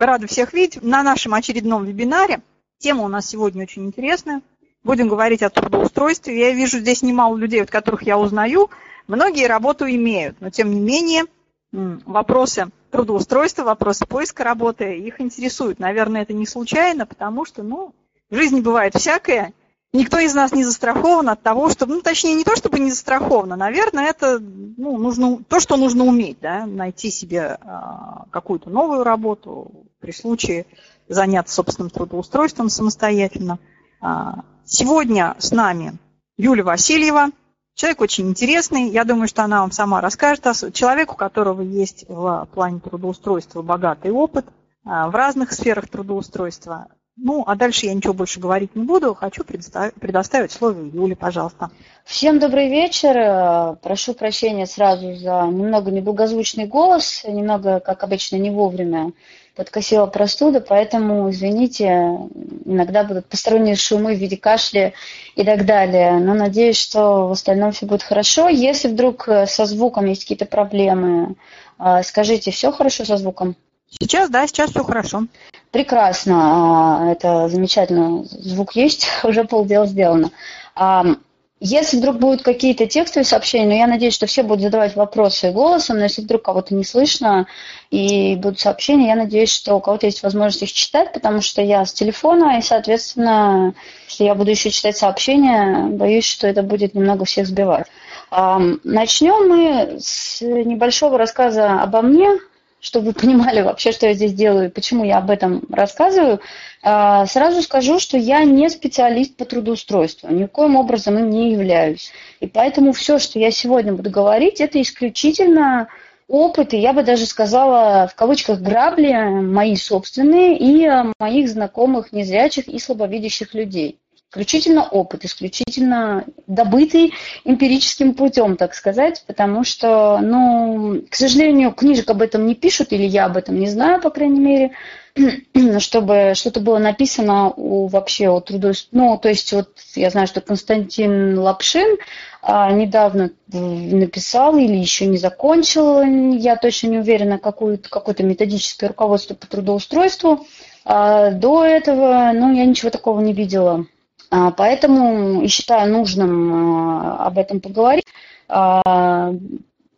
Рада всех видеть на нашем очередном вебинаре. Тема у нас сегодня очень интересная. Будем говорить о трудоустройстве. Я вижу здесь немало людей, от которых я узнаю. Многие работу имеют, но тем не менее вопросы трудоустройства, вопросы поиска работы их интересуют. Наверное, это не случайно, потому что ну, в жизни бывает всякое, никто из нас не застрахован от того, что, ну, точнее, не то, чтобы не застрахован, а, наверное, это ну, нужно, то, что нужно уметь, да, найти себе а, какую-то новую работу, при случае заняться собственным трудоустройством самостоятельно. А, сегодня с нами Юлия Васильева, человек очень интересный, я думаю, что она вам сама расскажет, о человеку, у которого есть в плане трудоустройства богатый опыт в разных сферах трудоустройства. Ну, а дальше я ничего больше говорить не буду. Хочу предоставить, слово Юле, пожалуйста. Всем добрый вечер. Э, прошу прощения сразу за немного неблагозвучный голос, немного, как обычно, не вовремя подкосила простуда, поэтому, извините, иногда будут посторонние шумы в виде кашля и так далее. Но надеюсь, что в остальном все будет хорошо. Если вдруг э, со звуком есть какие-то проблемы, э, скажите, все хорошо со звуком? Сейчас, да, сейчас все хорошо. Прекрасно, а, это замечательно. Звук есть, уже полдела сделано. А, если вдруг будут какие-то текстовые сообщения, но я надеюсь, что все будут задавать вопросы голосом, но если вдруг кого-то не слышно и будут сообщения, я надеюсь, что у кого-то есть возможность их читать, потому что я с телефона, и, соответственно, если я буду еще читать сообщения, боюсь, что это будет немного всех сбивать. А, начнем мы с небольшого рассказа обо мне, чтобы вы понимали вообще, что я здесь делаю и почему я об этом рассказываю, а, сразу скажу, что я не специалист по трудоустройству, никоим образом им не являюсь. И поэтому все, что я сегодня буду говорить, это исключительно опыт, и я бы даже сказала в кавычках грабли мои собственные и моих знакомых незрячих и слабовидящих людей исключительно опыт, исключительно добытый эмпирическим путем, так сказать, потому что, ну, к сожалению, книжек об этом не пишут, или я об этом не знаю, по крайней мере, чтобы что-то было написано у, вообще о трудоустройстве. Ну, то есть вот я знаю, что Константин Лапшин а, недавно написал или еще не закончил, я точно не уверена, какое-то методическое руководство по трудоустройству. А до этого, ну, я ничего такого не видела. А, поэтому считаю нужным а, об этом поговорить, а,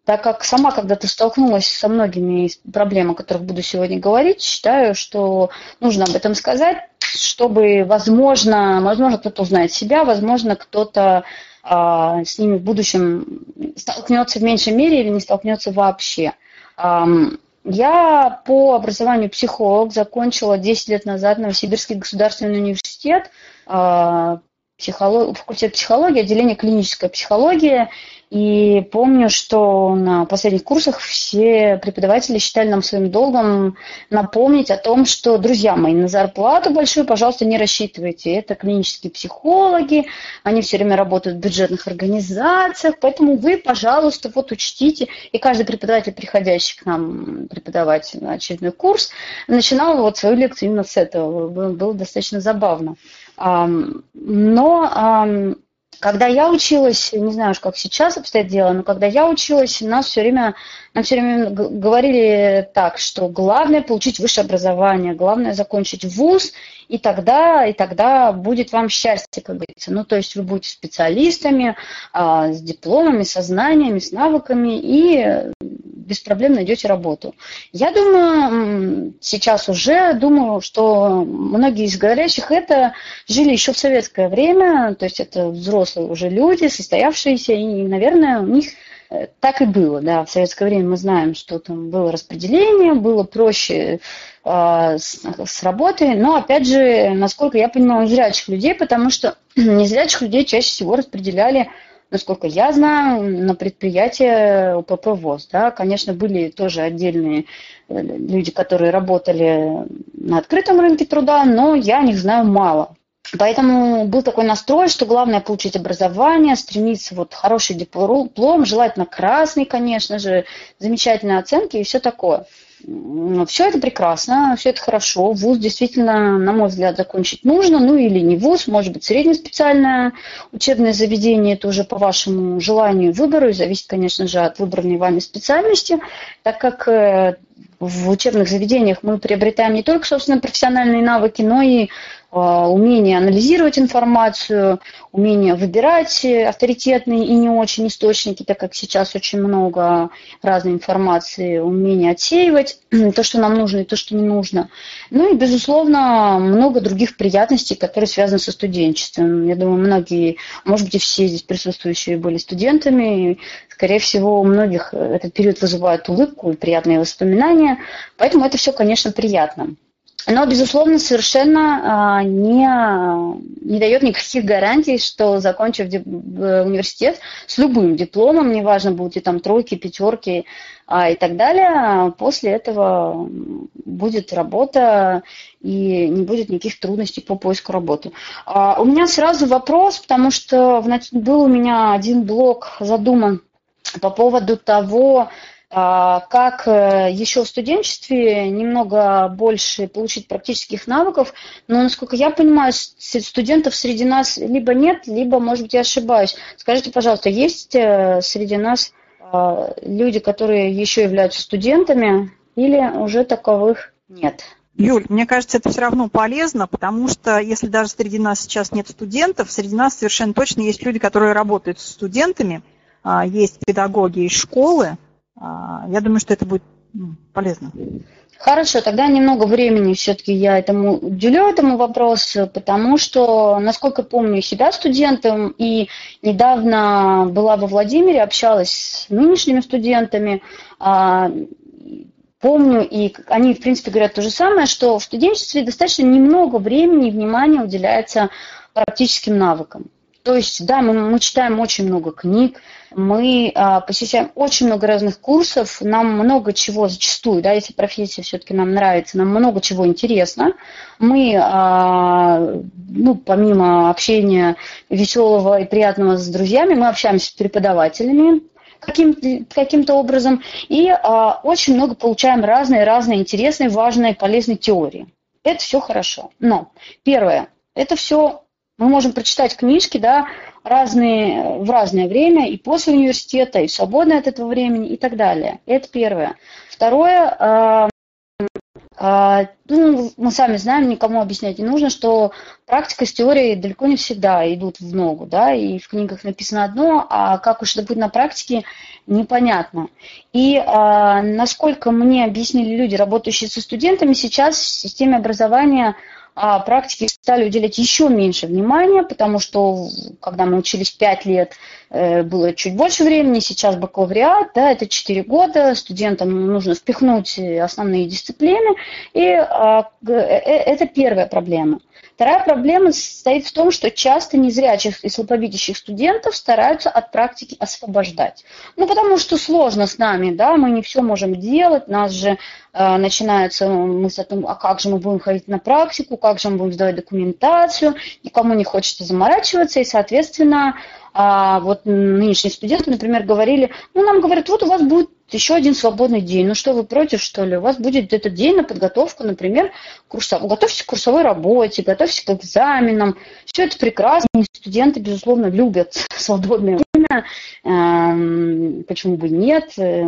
так как сама когда-то столкнулась со многими из проблем, о которых буду сегодня говорить, считаю, что нужно об этом сказать, чтобы, возможно, возможно, кто-то узнает себя, возможно, кто-то с ними в будущем столкнется в меньшей мере или не столкнется вообще. Я по образованию психолог, закончила 10 лет назад Новосибирский государственный университет, психолог, факультет психологии, отделение клиническая психология. И помню, что на последних курсах все преподаватели считали нам своим долгом напомнить о том, что, друзья мои, на зарплату большую, пожалуйста, не рассчитывайте. Это клинические психологи, они все время работают в бюджетных организациях, поэтому вы, пожалуйста, вот учтите. И каждый преподаватель, приходящий к нам преподавать очередной курс, начинал вот свою лекцию именно с этого. Было достаточно забавно. Но когда я училась, не знаю уж, как сейчас обстоит дело, но когда я училась, нас все время, нам все время говорили так, что главное получить высшее образование, главное закончить вуз, и тогда, и тогда будет вам счастье, как говорится. Ну, то есть вы будете специалистами, а, с дипломами, со знаниями, с навыками, и без проблем найдете работу. Я думаю, сейчас уже думаю, что многие из говорящих это жили еще в советское время, то есть это взрослые уже люди, состоявшиеся, и, наверное, у них э, так и было, да, в советское время мы знаем, что там было распределение, было проще э, с, с работой, но, опять же, насколько я понимаю, незрячих людей, потому что незрячих людей чаще всего распределяли насколько я знаю, на предприятие УПП ВОЗ. Да, конечно, были тоже отдельные э, люди, которые работали на открытом рынке труда, но я о них знаю мало. Поэтому был такой настрой, что главное получить образование, стремиться вот хороший диплом, желательно красный, конечно же, замечательные оценки и все такое. Все это прекрасно, все это хорошо. ВУЗ действительно, на мой взгляд, закончить нужно. Ну или не ВУЗ, может быть, среднеспециальное учебное заведение. Это уже по вашему желанию выбору. И зависит, конечно же, от выбранной вами специальности. Так как э, в учебных заведениях мы приобретаем не только, собственно, профессиональные навыки, но и а, умение анализировать информацию, умение выбирать авторитетные и не очень источники, так как сейчас очень много разной информации, умение отсеивать то, что нам нужно и то, что не нужно. Ну и, безусловно, много других приятностей, которые связаны со студенчеством. Я думаю, многие, может быть, и все здесь присутствующие были студентами. Скорее всего, у многих этот период вызывает улыбку и приятные воспоминания. Поэтому это все, конечно, приятно но, безусловно, совершенно а, не, не дает никаких гарантий, что, закончив университет с любым дипломом, неважно, будут ли там тройки, пятерки а, и так далее, после этого будет работа и не будет никаких трудностей по поиску работы. А, у меня сразу вопрос, потому что был у меня один блог задуман по поводу того, а, как э, еще в студенчестве немного больше получить практических навыков, но, насколько я понимаю, студентов среди нас либо нет, либо, может быть, я ошибаюсь. Скажите, пожалуйста, есть э, среди нас а, люди, которые еще являются студентами, или уже таковых нет? Юль, мне кажется, это все равно полезно, потому что если даже среди нас сейчас нет студентов, среди нас совершенно точно есть люди, которые работают с студентами, есть педагоги из школы, а, я думаю, что это будет ну, полезно. Хорошо, тогда немного времени все-таки я этому уделю этому вопросу, потому что, насколько помню себя студентом, и недавно была во Владимире, общалась с нынешними студентами, а, помню, и они, в принципе, говорят то же самое, что в студенчестве достаточно немного времени и внимания уделяется практическим навыкам. То есть, да, мы, мы читаем очень много книг, мы а, посещаем очень много разных курсов, нам много чего зачастую, да, если профессия все-таки нам нравится, нам много чего интересно. Мы, а, ну, помимо общения веселого и приятного с друзьями, мы общаемся с преподавателями, каким, каким-то образом, и а, очень много получаем разные-разные интересные, важные, полезные теории. Это все хорошо. Но первое, это все мы можем прочитать книжки, да, разные, в разное время, и после университета, и свободное от этого времени, и так далее. Это первое. Второе, э, э, ну, мы сами знаем, никому объяснять не нужно, что практика с теорией далеко не всегда идут в ногу, да, и в книгах написано одно, а как уж это будет на практике, непонятно. И э, насколько мне объяснили люди, работающие со студентами, сейчас в системе образования а практике стали уделять еще меньше внимания, потому что когда мы учились 5 лет, было чуть больше времени, сейчас бакалавриат, да, это 4 года, студентам нужно впихнуть основные дисциплины, и а, э, это первая проблема. Вторая проблема состоит в том, что часто незрячих и слабовидящих студентов стараются от практики освобождать. Ну, потому что сложно с нами, да, мы не все можем делать, нас же э, начинается мысль о том, а как же мы будем ходить на практику, как же мы будем сдавать документацию, никому не хочется заморачиваться, и, соответственно, а вот нынешние студенты, например, говорили, ну, нам говорят, вот у вас будет еще один свободный день. Ну что, вы против, что ли? У вас будет этот день на подготовку, например, курсов... готовьтесь к курсовой работе, готовьтесь к экзаменам. Все это прекрасно. И студенты, безусловно, любят свободное время. Эм, почему бы нет? Э,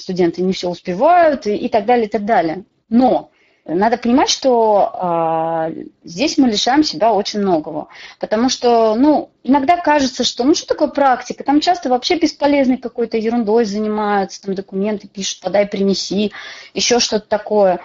студенты не все успевают и так далее, и так далее. Но надо понимать, что э, здесь мы лишаем себя очень многого. Потому что, ну, иногда кажется, что, ну, что такое практика? Там часто вообще бесполезной какой-то ерундой занимаются, там документы пишут, подай, принеси, еще что-то такое.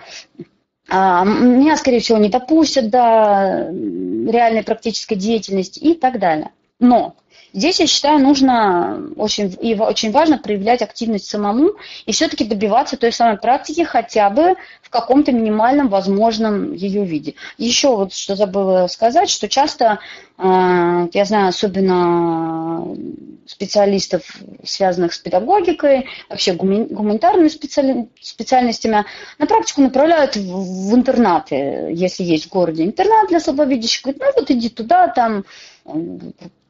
А, меня, скорее всего, не допустят до реальной практической деятельности и так далее. Но Здесь, я считаю, нужно очень, и очень важно проявлять активность самому и все-таки добиваться той самой практики хотя бы в каком-то минимальном возможном ее виде. Еще вот что забыла сказать, что часто, э, я знаю, особенно специалистов, связанных с педагогикой, вообще гуманитарными специали... специальностями, на практику направляют в интернаты, если есть в городе интернат для слабовидящих. Говорят, ну вот иди туда, там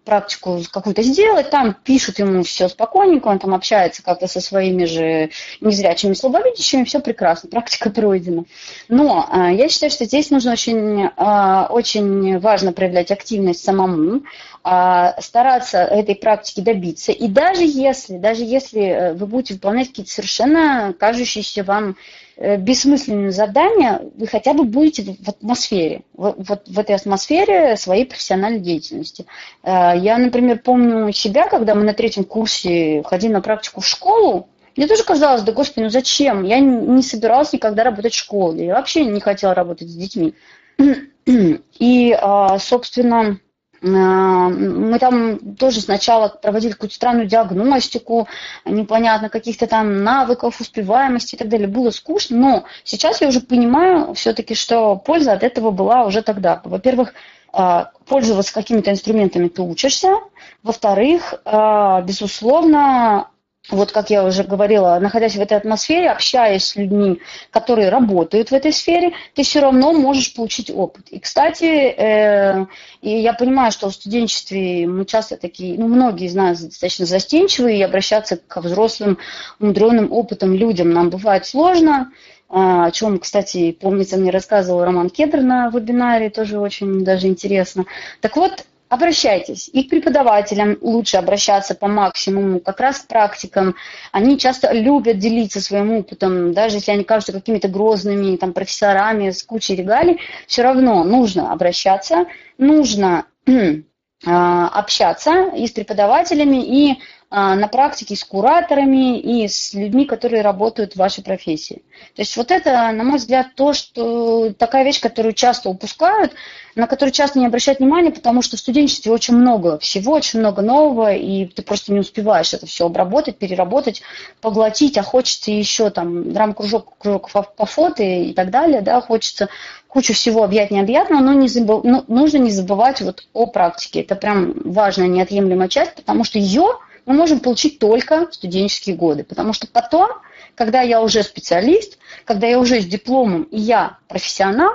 практику какую-то сделать, там пишут ему все спокойненько, он там общается как-то со своими же незрячими слабовидящими, все прекрасно, практика пройдена. Но а, я считаю, что здесь нужно очень, а, очень важно проявлять активность самому, а, стараться этой практики добиться. И даже если, даже если э, вы будете выполнять какие-то совершенно кажущиеся вам Э, бессмысленные задания, вы хотя бы будете в атмосфере, вот в этой атмосфере своей профессиональной деятельности. Э, я, например, помню себя, когда мы на третьем курсе ходили на практику в школу, мне тоже казалось, да господи, ну зачем? Я не собиралась никогда работать в школе, я вообще не хотела работать с детьми. И, а, собственно, мы там тоже сначала проводили какую-то странную диагностику, непонятно, каких-то там навыков, успеваемости и так далее. Было скучно, но сейчас я уже понимаю все-таки, что польза от этого была уже тогда. Во-первых, а, пользоваться какими-то инструментами ты учишься. Во-вторых, а, безусловно, вот как я уже говорила, находясь в этой атмосфере, общаясь с людьми, которые работают в этой сфере, ты все равно можешь получить опыт. И, кстати, э, и я понимаю, что в студенчестве мы часто такие, ну, многие из нас достаточно застенчивые, и обращаться к взрослым, мудреным опытом людям нам бывает сложно, о чем, кстати, помнится, мне рассказывал Роман Кедр на вебинаре, тоже очень даже интересно. Так вот, обращайтесь. И к преподавателям лучше обращаться по максимуму, как раз к практикам. Они часто любят делиться своим опытом, даже если они кажутся какими-то грозными там, профессорами с кучей регалий, все равно нужно обращаться, нужно а, общаться и с преподавателями, и на практике с кураторами и с людьми, которые работают в вашей профессии. То есть вот это, на мой взгляд, то, что такая вещь, которую часто упускают, на которую часто не обращают внимания, потому что в студенчестве очень много всего, очень много нового, и ты просто не успеваешь это все обработать, переработать, поглотить, а хочется еще там драм-кружок, кружок по фото и так далее, да, хочется кучу всего объять необъятного, но не забыв... ну, нужно не забывать вот о практике. Это прям важная, неотъемлемая часть, потому что ее мы можем получить только в студенческие годы. Потому что потом, когда я уже специалист, когда я уже с дипломом и я профессионал,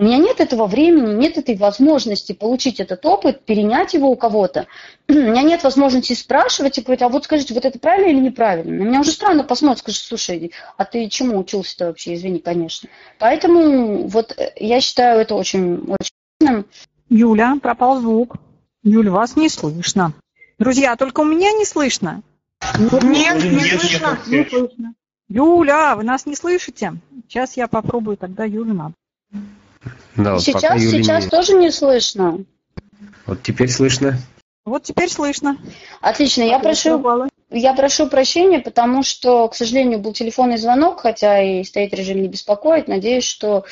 у меня нет этого времени, нет этой возможности получить этот опыт, перенять его у кого-то. У меня нет возможности спрашивать и говорить, а вот скажите, вот это правильно или неправильно? На меня уже странно посмотрят, скажут, слушай, а ты чему учился-то вообще? Извини, конечно. Поэтому вот э, я считаю это очень, очень важным. Юля, пропал звук. Юля, вас не слышно. Друзья, только у меня не слышно. Нет, не, не слышно. Не слышно. Юля, вы нас не слышите? Сейчас я попробую тогда Юлю надо. Да, вот сейчас сейчас не... тоже не слышно. Вот теперь слышно. Вот теперь слышно. Отлично, я прошу, я прошу прощения, потому что, к сожалению, был телефонный звонок, хотя и стоит режим не беспокоить. Надеюсь, что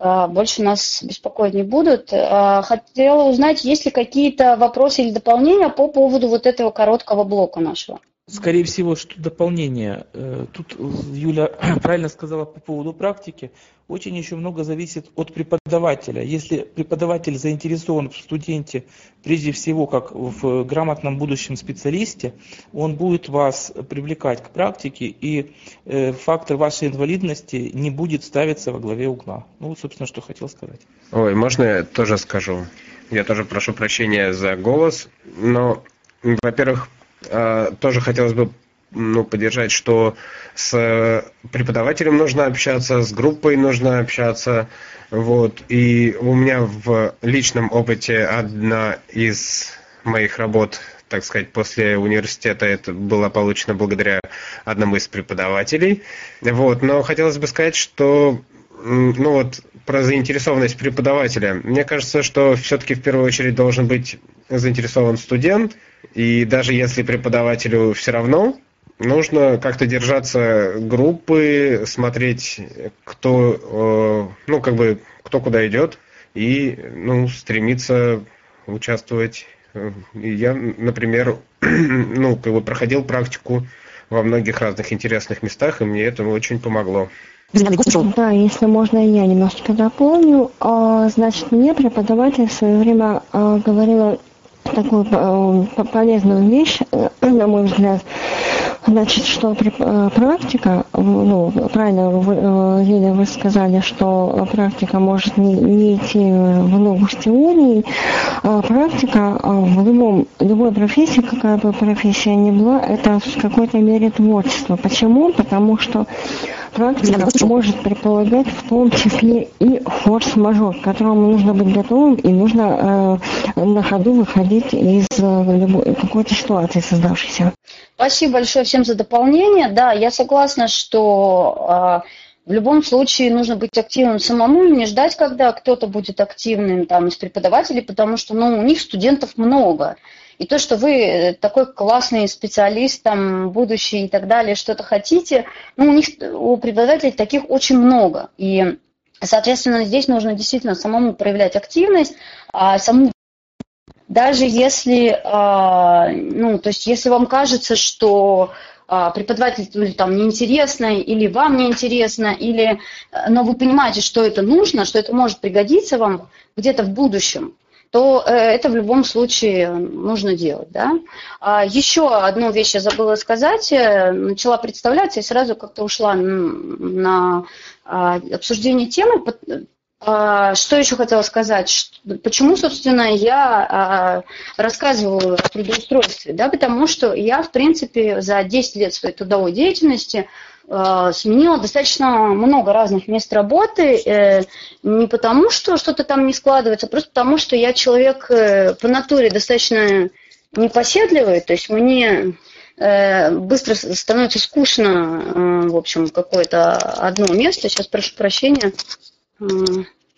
больше нас беспокоить не будут. А, хотела узнать, есть ли какие-то вопросы или дополнения по поводу вот этого короткого блока нашего. Скорее всего, что дополнение. Э, тут Юля правильно сказала по поводу практики. Очень еще много зависит от преподавателя. Если преподаватель заинтересован в студенте, прежде всего, как в грамотном будущем специалисте, он будет вас привлекать к практике, и э, фактор вашей инвалидности не будет ставиться во главе угла. Ну, вот, собственно, что хотел сказать. Ой, можно я тоже скажу? Я тоже прошу прощения за голос, но, во-первых, Э, тоже хотелось бы ну, поддержать, что с преподавателем нужно общаться, с группой нужно общаться. Вот. И у меня в личном опыте одна из моих работ, так сказать, после университета это было получено благодаря одному из преподавателей. Вот. Но хотелось бы сказать, что ну вот про заинтересованность преподавателя. Мне кажется, что все-таки в первую очередь должен быть заинтересован студент, и даже если преподавателю все равно, нужно как-то держаться группы, смотреть, кто, э, ну, как бы, кто куда идет, и, ну, стремиться участвовать. Я, например, ну, как бы проходил практику во многих разных интересных местах, и мне это очень помогло. Да, если можно, я немножечко дополню. А, значит, мне преподаватель в свое время а, говорила такую э, полезную вещь, э, на мой взгляд. Значит, что э, практика, ну, правильно, вы, вы сказали, что практика может не, не идти в ногу с теорией. А практика в любом, любой профессии, какая бы профессия ни была, это в какой-то мере творчество. Почему? Потому что практика может предполагать в том числе и форс-мажор, к которому нужно быть готовым и нужно э, на ходу выходить из э, какой-то ситуации создавшейся. Спасибо большое всем за дополнение. Да, я согласна, что э, в любом случае нужно быть активным самому не ждать, когда кто-то будет активным там, из преподавателей, потому что ну, у них студентов много. И то, что вы э, такой классный специалист, там, будущий и так далее, что-то хотите, ну, у них, у преподавателей таких очень много. И, соответственно, здесь нужно действительно самому проявлять активность, а саму даже если, а, ну, то есть если вам кажется, что а, преподаватель там неинтересно, или вам неинтересно, или, э, но вы понимаете, что это нужно, что это может пригодиться вам где-то в будущем, то э, это в любом случае нужно делать. Да? А еще одну вещь я забыла сказать, э, начала представляться и сразу как-то ушла на а, обсуждение темы. А, что еще хотела сказать? Почему, собственно, я рассказываю о трудоустройстве? Да, потому что я, в принципе, за 10 лет своей трудовой деятельности Э, сменила достаточно много разных мест работы, э, не потому, что что-то там не складывается, а просто потому, что я человек э, по натуре достаточно непоседливый, то есть мне быстро становится скучно, в общем, какое-то одно место. Сейчас прошу прощения,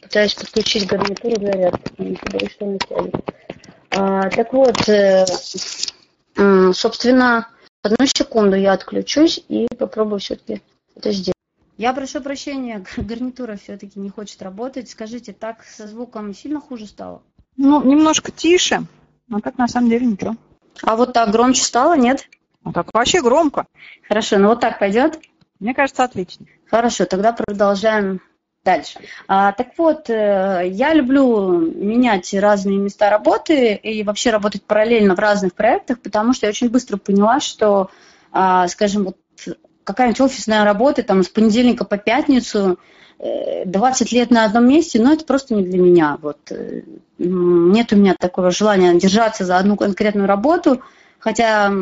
пытаюсь подключить гарнитуру зарядки, боюсь, что не сядет. Так вот, собственно, Одну секунду я отключусь и попробую все-таки это сделать. Я прошу прощения, гарнитура все-таки не хочет работать. Скажите, так со звуком сильно хуже стало? Ну, немножко тише, но так на самом деле ничего. А вот так громче стало, нет? А так вообще громко. Хорошо, ну вот так пойдет? Мне кажется, отлично. Хорошо, тогда продолжаем дальше. А, так вот, э, я люблю менять разные места работы и вообще работать параллельно в разных проектах, потому что я очень быстро поняла, что, а, скажем, вот какая-нибудь офисная работа там с понедельника по пятницу, 20 э, лет на одном месте, но это просто не для меня. Вот. Э, нет у меня такого желания держаться за одну конкретную работу, хотя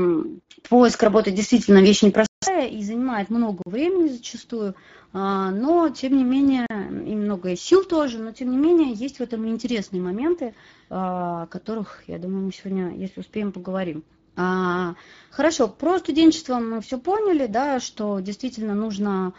поиск работы действительно вещь непростая и занимает много времени зачастую. А, но, тем не менее, и много сил тоже, но, тем не менее, есть в этом интересные моменты, а, о которых, я думаю, мы сегодня, если успеем, поговорим. А, хорошо, про студенчество мы все поняли, да, что действительно нужно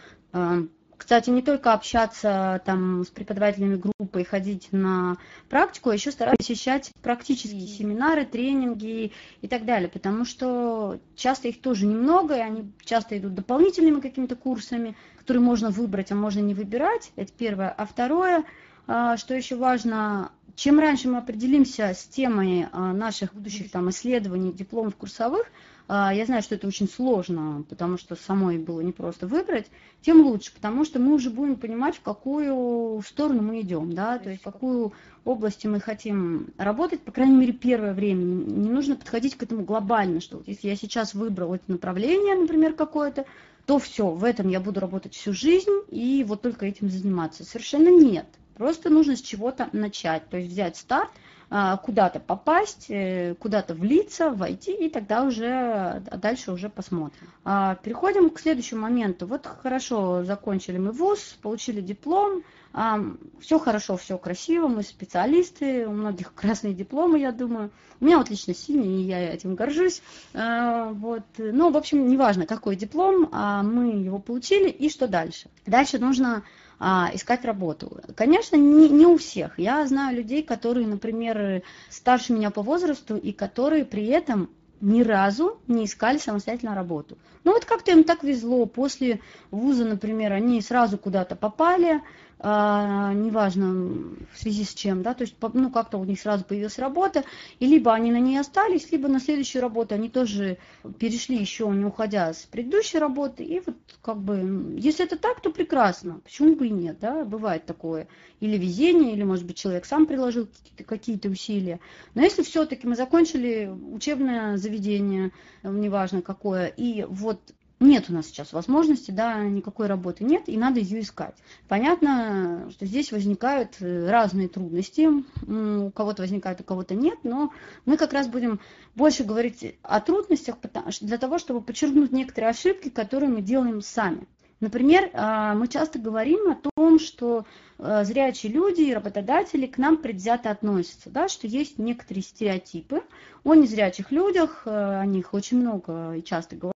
кстати, не только общаться там с преподавателями группы и ходить на практику, а еще стараться посещать практические семинары, тренинги и так далее, потому что часто их тоже немного, и они часто идут дополнительными какими-то курсами, которые можно выбрать, а можно не выбирать. Это первое. А второе, а, что еще важно, чем раньше мы определимся с темой а, наших будущих там, исследований, дипломов курсовых, я знаю, что это очень сложно, потому что самой было непросто выбрать, тем лучше, потому что мы уже будем понимать, в какую сторону мы идем, да, то есть в какую область мы хотим работать, по крайней мере, первое время. Не нужно подходить к этому глобально, что вот если я сейчас выбрал это направление, например, какое-то, то все, в этом я буду работать всю жизнь и вот только этим заниматься. Совершенно нет. Просто нужно с чего-то начать, то есть взять старт – а, куда-то попасть, э, куда-то влиться, войти, и тогда уже а дальше уже посмотрим. А, переходим к следующему моменту. Вот хорошо закончили мы вуз, получили диплом, все хорошо, все красиво, мы специалисты, у многих красные дипломы, я думаю. У меня отлично синий, и я этим горжусь. Вот. Но, в общем, неважно, какой диплом, мы его получили, и что дальше. Дальше нужно а, искать работу. Конечно, не, не у всех. Я знаю людей, которые, например, старше меня по возрасту и которые при этом ни разу не искали самостоятельно работу. Ну вот как-то им так везло. После вуза, например, они сразу куда-то попали, неважно в связи с чем, да, то есть, ну, как-то у них сразу появилась работа, и либо они на ней остались, либо на следующую работу они тоже перешли еще не уходя с предыдущей работы, и вот как бы, если это так, то прекрасно, почему бы и нет, да, бывает такое, или везение, или, может быть, человек сам приложил какие-то усилия, но если все-таки мы закончили учебное заведение, неважно какое, и вот нет у нас сейчас возможности, да, никакой работы нет, и надо ее искать. Понятно, что здесь возникают э, разные трудности, у кого-то возникают, у кого-то нет, но мы как раз будем больше говорить о трудностях для того, чтобы подчеркнуть некоторые ошибки, которые мы делаем сами. Например, а, мы часто говорим о том, что э, зрячие люди и работодатели к нам предвзято относятся, да, что есть некоторые стереотипы о незрячих людях, э, о них очень много и часто говорят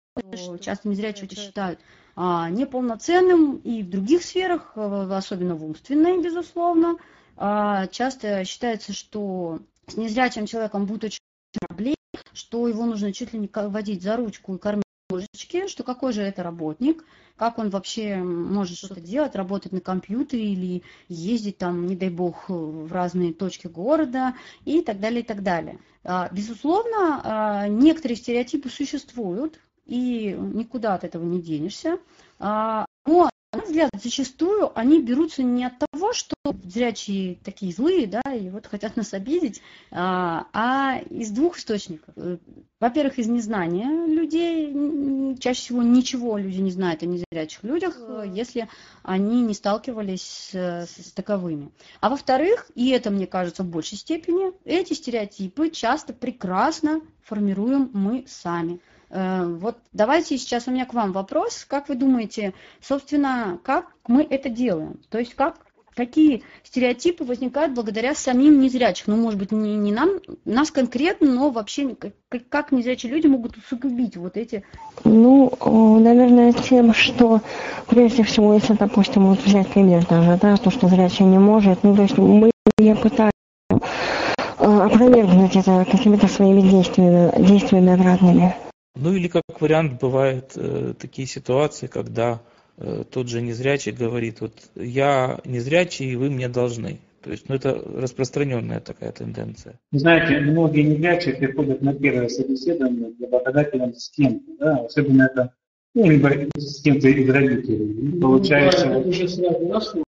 часто незрячие это... считают а, неполноценным и в других сферах, э, особенно в умственной, безусловно. А, часто считается, что с незрячим человеком будет очень проблем, что его нужно чуть ли не водить за ручку и кормить ложечки, что какой же это работник, как он вообще может что-то делать, работать на компьютере или ездить там, не дай бог, в разные точки города и так далее, и так далее. А, безусловно, некоторые стереотипы существуют, и никуда от этого не денешься. А, но, на мой взгляд, зачастую они берутся не от того, что зрячие такие злые, да, и вот хотят нас обидеть, а, а из двух источников. Во-первых, из незнания людей, чаще всего ничего люди не знают о незрячих людях, если они не сталкивались с, с таковыми. А во-вторых, и это мне кажется в большей степени, эти стереотипы часто прекрасно формируем мы сами. Э, вот давайте сейчас у меня к вам вопрос. Как вы думаете, собственно, как мы это делаем? То есть как какие стереотипы возникают благодаря самим незрячих. Ну, может быть, не, не нам, нас конкретно, но вообще как, как незрячие люди могут усугубить вот эти... Ну, наверное, тем, что прежде всего, если, допустим, вот взять пример даже, да, то, что зрячий не может, ну, то есть мы не пытаемся э, опровергнуть это какими-то своими действиями, действиями обратными. Ну или как вариант бывают э, такие ситуации, когда э, тот же незрячий говорит, вот я незрячий, и вы мне должны. То есть, ну это распространенная такая тенденция. Знаете, многие незрячие приходят на первое собеседование для работодателя с кем-то, да, особенно это ну, либо с кем-то из родителей. Получается, ну, да, вот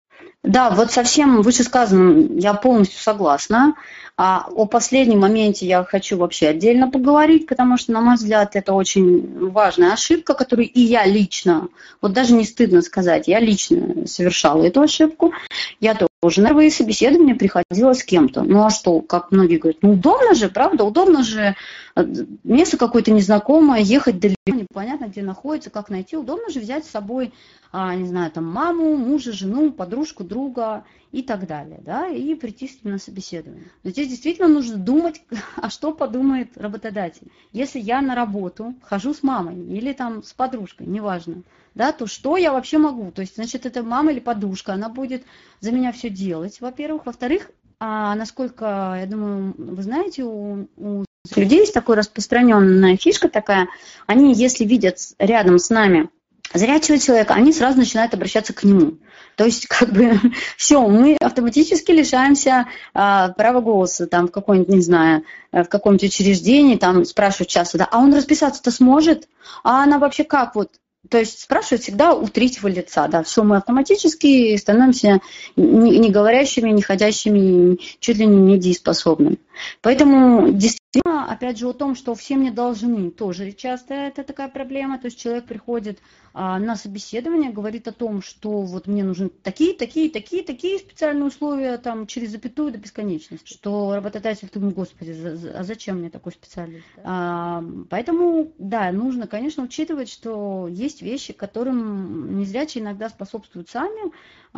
совсем вышесказанным я полностью согласна. А о последнем моменте я хочу вообще отдельно поговорить, потому что, на мой взгляд, это очень важная ошибка, которую и я лично, вот даже не стыдно сказать, я лично совершала эту ошибку. Я тоже на первые собеседования приходила с кем-то. Ну а что, как многие говорят, ну удобно же, правда, удобно же э, место какое-то незнакомое, ехать далеко, непонятно где находится, как найти, удобно же взять с собой а, не знаю, там, маму, мужа, жену, подружку, друга и так далее, да, и прийти с ним на собеседование. Но здесь действительно нужно думать, а что подумает работодатель. Если я на работу хожу с мамой или там с подружкой, неважно, да, то что я вообще могу? То есть, значит, это мама или подружка, она будет за меня все делать, во-первых. Во-вторых, а насколько, я думаю, вы знаете, у, у людей есть такая распространенная фишка такая, они, если видят рядом с нами зрячего человека, они сразу начинают обращаться к нему. То есть, как бы, все, мы автоматически лишаемся а, права голоса, там, в какой-нибудь, не знаю, э, в каком-нибудь учреждении, там, спрашивают часто, да, а он расписаться-то сможет? А она вообще как вот? То есть спрашивают всегда у третьего лица, да, все мы автоматически становимся не, говорящими, не ходящими, чуть ли не недееспособными. Поэтому действительно, опять же, о том, что все мне должны, тоже часто это такая проблема. То есть человек приходит а, на собеседование, говорит о том, что вот мне нужны такие, такие, такие, такие специальные условия, там, через запятую до бесконечности. Что работодатель думает, господи, а зачем мне такой специалист? А, поэтому, да, нужно, конечно, учитывать, что есть вещи, которым незрячие иногда способствуют сами,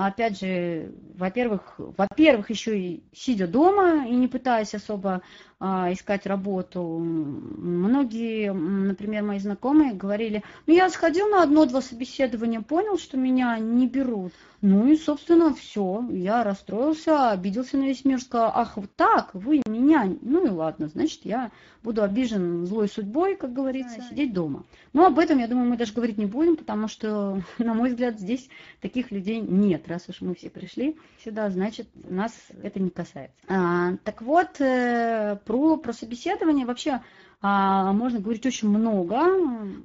опять же, во-первых, во-первых, еще и сидя дома и не пытаясь особо а, искать работу. Многие, например, мои знакомые говорили, ну я сходил на одно-два собеседования, понял, что меня не берут. Ну и, собственно, все. Я расстроился, обиделся на весь мир, сказал, ах, вот так, вы меня. Ну и ладно, значит, я буду обижен злой судьбой, как говорится, сидеть дома. Но об этом, я думаю, мы даже говорить не будем, потому что, на мой взгляд, здесь таких людей нет. Раз уж мы все пришли сюда, значит, нас это не касается. А, так вот, э, про, про собеседование вообще а, можно говорить очень много,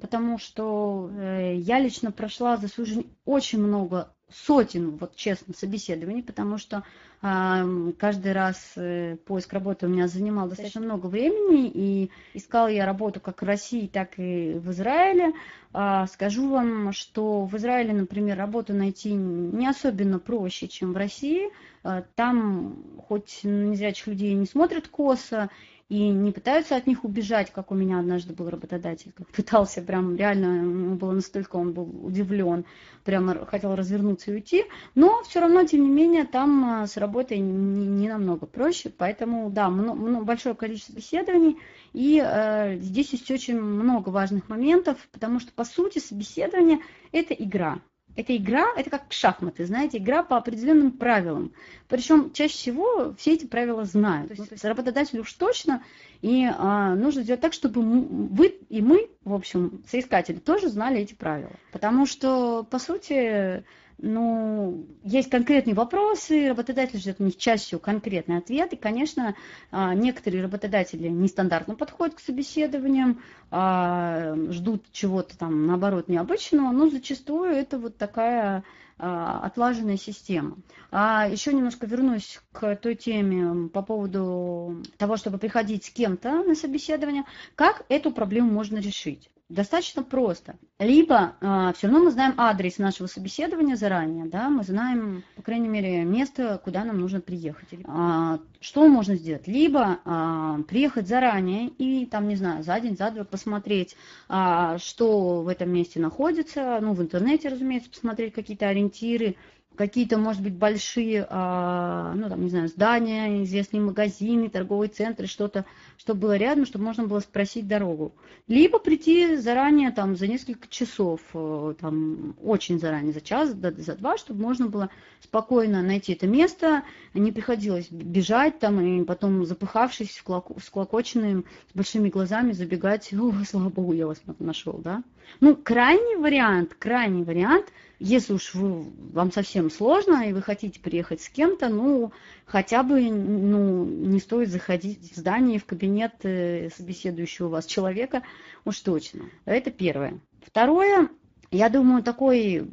потому что э, я лично прошла за свою жизнь очень много сотен, вот честно, собеседований, потому что э, каждый раз э, поиск работы у меня занимал достаточно много времени, и искала я работу как в России, так и в Израиле. Э, скажу вам, что в Израиле, например, работу найти не особенно проще, чем в России. Э, там хоть на незрячих людей не смотрят косо, и не пытаются от них убежать, как у меня однажды был работодатель, как пытался прям реально, было настолько, он был удивлен, прямо хотел развернуться и уйти, но все равно, тем не менее, там а, с работой не, не намного проще, поэтому, да, много, большое количество исследований, и э, здесь есть очень много важных моментов, потому что, по сути, собеседование – это игра, эта игра, это как шахматы, знаете, игра по определенным правилам. Причем чаще всего все эти правила знают. То есть работодатель уж точно, и а, нужно сделать так, чтобы вы и мы, в общем, соискатели, тоже знали эти правила. Потому что, по сути, ну, есть конкретные вопросы, работодатель ждет у них чаще конкретный ответ, и, конечно, а, некоторые работодатели нестандартно подходят к собеседованиям, а, ждут чего-то там, наоборот, необычного, но зачастую это вот такая отлаженная система. А еще немножко вернусь к той теме по поводу того, чтобы приходить с кем-то на собеседование, как эту проблему можно решить. Достаточно просто. Либо а, все равно мы знаем адрес нашего собеседования заранее, да, мы знаем, по крайней мере, место, куда нам нужно приехать. А, что можно сделать? Либо а, приехать заранее и там, не знаю, за день, за два посмотреть, а, что в этом месте находится, ну, в интернете, разумеется, посмотреть какие-то ориентиры, какие-то, может быть, большие, а, ну, там, не знаю, здания, известные магазины, торговые центры, что-то, что было рядом, чтобы можно было спросить дорогу. Либо прийти заранее, там, за несколько часов, э, там, очень заранее, за час, за два, чтобы можно было спокойно найти это место, не приходилось бежать там, и потом, запыхавшись, склокоченным, с большими глазами забегать, о, слава богу, я вас нашел, да. Ну, крайний вариант, крайний вариант – если уж вы, вам совсем сложно, и вы хотите приехать с кем-то, ну, хотя бы ну, не стоит заходить в здание, в кабинет э, собеседующего вас человека, уж точно. Это первое. Второе, я думаю, такой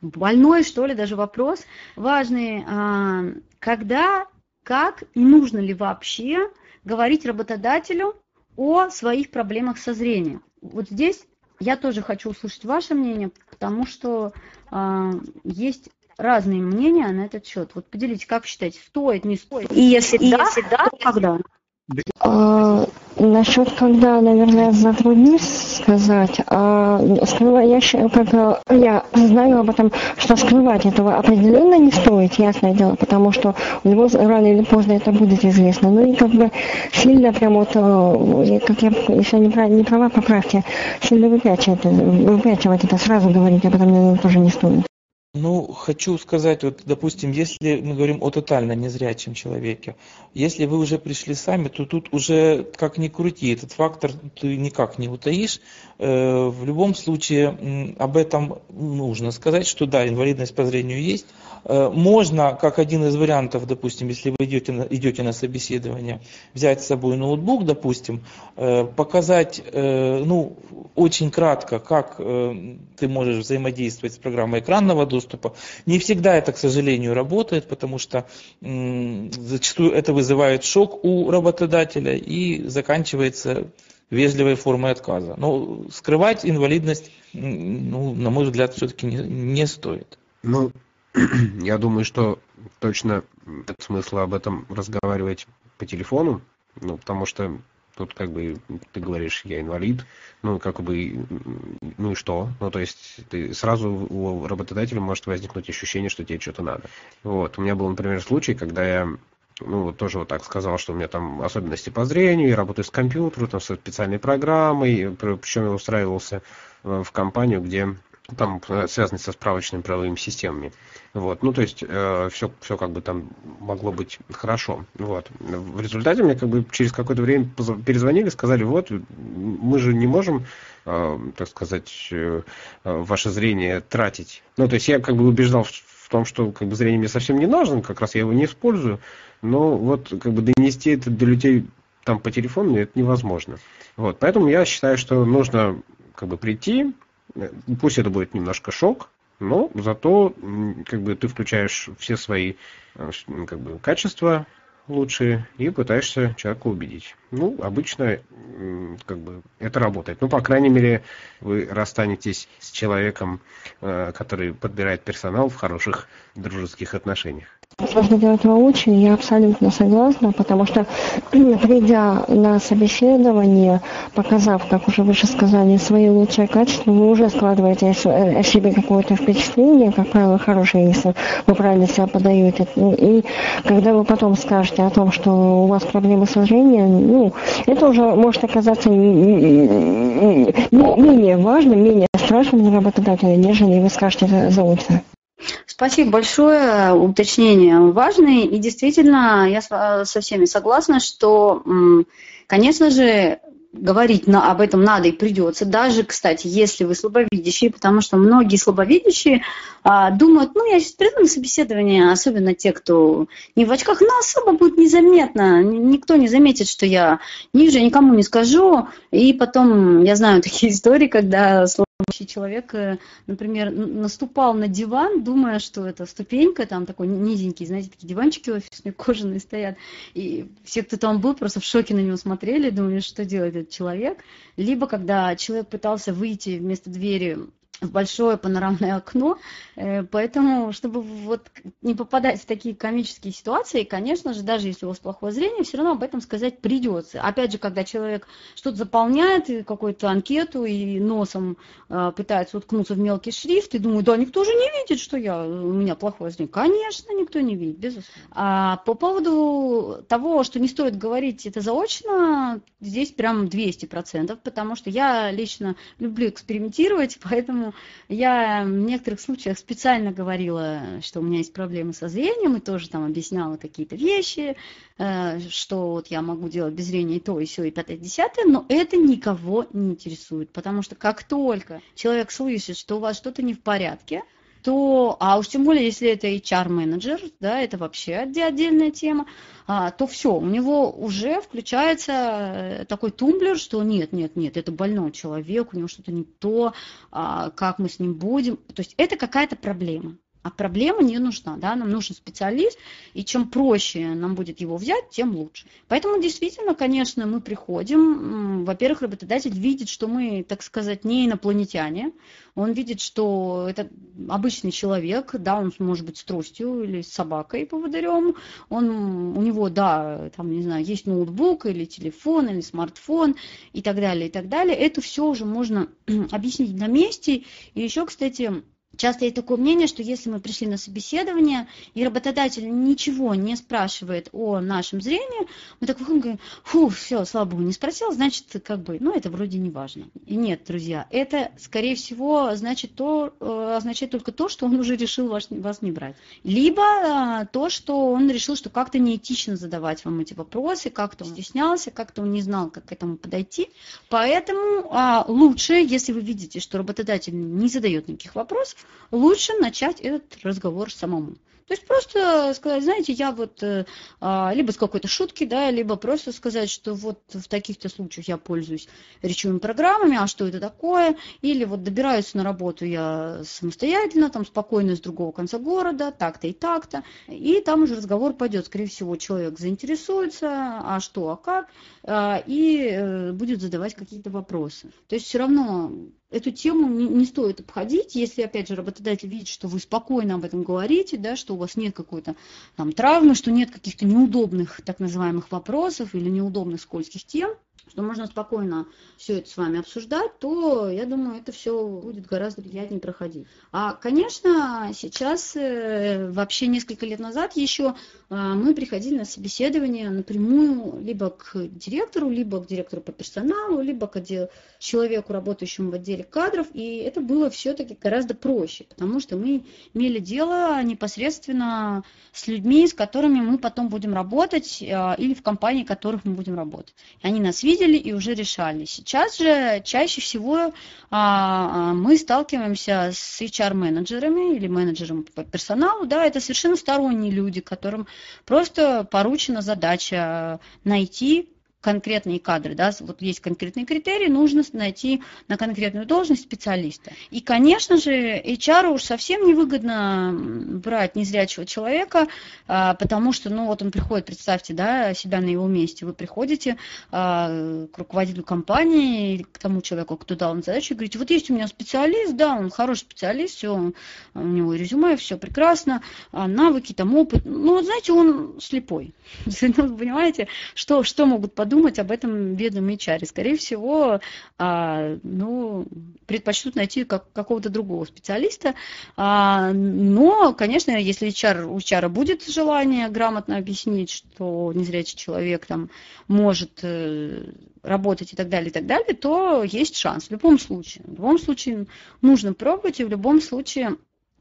больной, что ли, даже вопрос важный, а, когда, как и нужно ли вообще говорить работодателю о своих проблемах со зрением. Вот здесь я тоже хочу услышать ваше мнение, потому что э, есть разные мнения на этот счет. Вот поделитесь, как считаете, стоит, не стоит? И если, и да, если да, то когда? А, насчет когда, наверное, затруднюсь сказать. А, скрывать, я, как, я знаю об этом, что скрывать этого определенно не стоит, ясное дело, потому что у него рано или поздно это будет известно. Ну и как бы сильно прям вот, э, как я, если не, прав, не права, поправьте, сильно выпячивать, выпячивать это сразу говорить об этом, наверное, тоже не стоит. Ну, хочу сказать, вот, допустим, если мы говорим о тотально незрячем человеке, если вы уже пришли сами, то тут уже как ни крути, этот фактор ты никак не утаишь. Э, в любом случае об этом нужно сказать, что да, инвалидность по зрению есть, Э, можно, как один из вариантов, допустим, если вы идете на, идете на собеседование, взять с собой ноутбук, допустим, э, показать, ну, очень кратко, как ты можешь взаимодействовать с программой экранного доступа. Не всегда это, к сожалению, работает, потому что зачастую это вызывает шок у работодателя и заканчивается вежливой формой отказа. Но скрывать инвалидность, ну, на мой взгляд, все-таки не, не стоит. Ну, я думаю, что точно нет смысла об этом разговаривать по телефону, ну, потому что тут как бы ты говоришь, я инвалид, ну, как бы, ну и что? Ну, то есть ты сразу у работодателя может возникнуть ощущение, что тебе что-то надо. Вот, у меня был, например, случай, когда я ну, вот тоже вот так сказал, что у меня там особенности по зрению, я работаю с компьютером, там, со специальной программой, причем я устраивался в компанию, где там э, связанные со справочными правовыми системами. Вот. Ну, то есть э, все, все как бы там могло быть хорошо. Вот. В результате мне как бы через какое-то время перезвонили, сказали, вот, мы же не можем, э, так сказать, э, ваше зрение тратить. Ну, то есть я как бы убеждал в том, что как бы зрение мне совсем не нужно, как раз я его не использую, но вот как бы донести это до людей там по телефону это невозможно. Вот, поэтому я считаю, что нужно как бы прийти, пусть это будет немножко шок, но зато как бы ты включаешь все свои э, как бы, качества лучшие и пытаешься человека убедить. Ну, обычно как бы это работает. Ну, по крайней мере, вы расстанетесь с человеком, э, который подбирает персонал в хороших дружеских отношениях. Нужно делать воочию, я абсолютно согласна, потому что придя на собеседование, показав, как уже выше сказали, свои лучшие качества, вы уже складываете о себе какое-то впечатление, как правило, хорошее, если вы правильно себя подаете. Ну, и когда вы потом скажете о том, что у вас проблемы со зрением, ну, это уже может оказаться менее важным, менее страшным для работодателя, нежели вы скажете заочно. Спасибо большое, уточнение важное. И действительно, я со всеми согласна, что, конечно же, говорить на, об этом надо и придется, даже, кстати, если вы слабовидящие, потому что многие слабовидящие а, думают, ну, я сейчас приду на собеседование, особенно те, кто не в очках, но особо будет незаметно, никто не заметит, что я ниже, никому не скажу, и потом, я знаю такие истории, когда слабовидящий человек, э, например, наступал на диван, думая, что это ступенька, там такой низенький, знаете, такие диванчики офисные, кожаные стоят, и все, кто там был, просто в шоке на него смотрели, думали, что делает этот человек. Либо когда человек пытался выйти вместо двери в большое панорамное окно, э, поэтому, чтобы вот не попадать в такие комические ситуации, конечно же, даже если у вас плохое зрение, все равно об этом сказать придется. Опять же, когда человек что-то заполняет, какую-то анкету и носом э, пытается уткнуться в мелкий шрифт и думает, да, никто же не видит, что я, у меня плохое зрение. Конечно, никто не видит, безусловно. А по поводу того, что не стоит говорить это заочно, здесь прям 200%, потому что я лично люблю экспериментировать, поэтому я в некоторых случаях специально говорила, что у меня есть проблемы со зрением, и тоже там объясняла какие-то вещи, э, что вот я могу делать без зрения и то, и все, и пятое, и десятое, но это никого не интересует, потому что как только человек слышит, что у вас что-то не в порядке, то, а уж тем более, если это HR-менеджер, да, это вообще отдельная тема, а, то все, у него уже включается э, такой тумблер, что нет, нет, нет, это больной человек, у него что-то не то, а, как мы с ним будем. То есть это какая-то проблема. А проблема не нужна, да, нам нужен специалист, и чем проще нам будет его взять, тем лучше. Поэтому действительно, конечно, мы приходим, во-первых, работодатель видит, что мы, так сказать, не инопланетяне, он видит, что это обычный человек, да, он может быть с тростью или с собакой поводырем, он, у него, да, там, не знаю, есть ноутбук или телефон, или смартфон и так далее, и так далее. Это все уже можно объяснить на месте. И еще, кстати, Часто есть такое мнение, что если мы пришли на собеседование, и работодатель ничего не спрашивает о нашем зрении, мы так выходим и говорим, фу, все, слава богу, не спросил, значит, как бы, ну, это вроде не важно. И нет, друзья, это, скорее всего, значит то, э, означает только то, что он уже решил вас, вас не брать. Либо э, то, что он решил, что как-то неэтично задавать вам эти вопросы, как-то он стеснялся, как-то он не знал, как к этому подойти. Поэтому а, лучше, если вы видите, что работодатель не задает никаких вопросов, лучше начать этот разговор самому. То есть просто сказать, знаете, я вот э, а, либо с какой-то шутки, да, либо просто сказать, что вот в таких-то случаях я пользуюсь речевыми программами, а что это такое, или вот добираюсь на работу я самостоятельно, там спокойно с другого конца города, так-то и так-то, и там уже разговор пойдет, скорее всего, человек заинтересуется, а что, а как, а, и э, будет задавать какие-то вопросы. То есть все равно эту тему не, не стоит обходить, если, опять же, работодатель видит, что вы спокойно об этом говорите, да, что у вас нет какой-то там травмы, что нет каких-то неудобных так называемых вопросов или неудобных скользких тем, что можно спокойно все это с вами обсуждать, то, я думаю, это все будет гораздо приятнее проходить. А, конечно, сейчас, э, вообще несколько лет назад еще э, мы приходили на собеседование напрямую либо к директору, либо к директору по персоналу, либо к отдел, человеку, работающему в отделе кадров, и это было все-таки гораздо проще, потому что мы имели дело непосредственно с людьми, с которыми мы потом будем работать, э, или в компании, в которых мы будем работать. Они нас видели, видели и уже решали. Сейчас же чаще всего а, а мы сталкиваемся с HR-менеджерами или менеджером по персоналу, да, это совершенно сторонние люди, которым просто поручена задача найти конкретные кадры, да, вот есть конкретные критерии, нужно найти на конкретную должность специалиста. И, конечно же, HR уж совсем невыгодно брать незрячего человека, а, потому что, ну, вот он приходит, представьте, да, себя на его месте, вы приходите а, к руководителю компании к тому человеку, кто дал вам задачу, и говорите, вот есть у меня специалист, да, он хороший специалист, все, у него резюме, все прекрасно, а, навыки, там, опыт, ну, вот знаете, он слепой. Ну, понимаете, что, что могут подумать думать об этом бедном HR. Скорее всего, а, ну, предпочтут найти как, какого-то другого специалиста. А, но, конечно, если HR, у HR будет желание грамотно объяснить, что незрячий человек там может э, работать и так далее, и так далее, то есть шанс в любом случае. В любом случае нужно пробовать, и в любом случае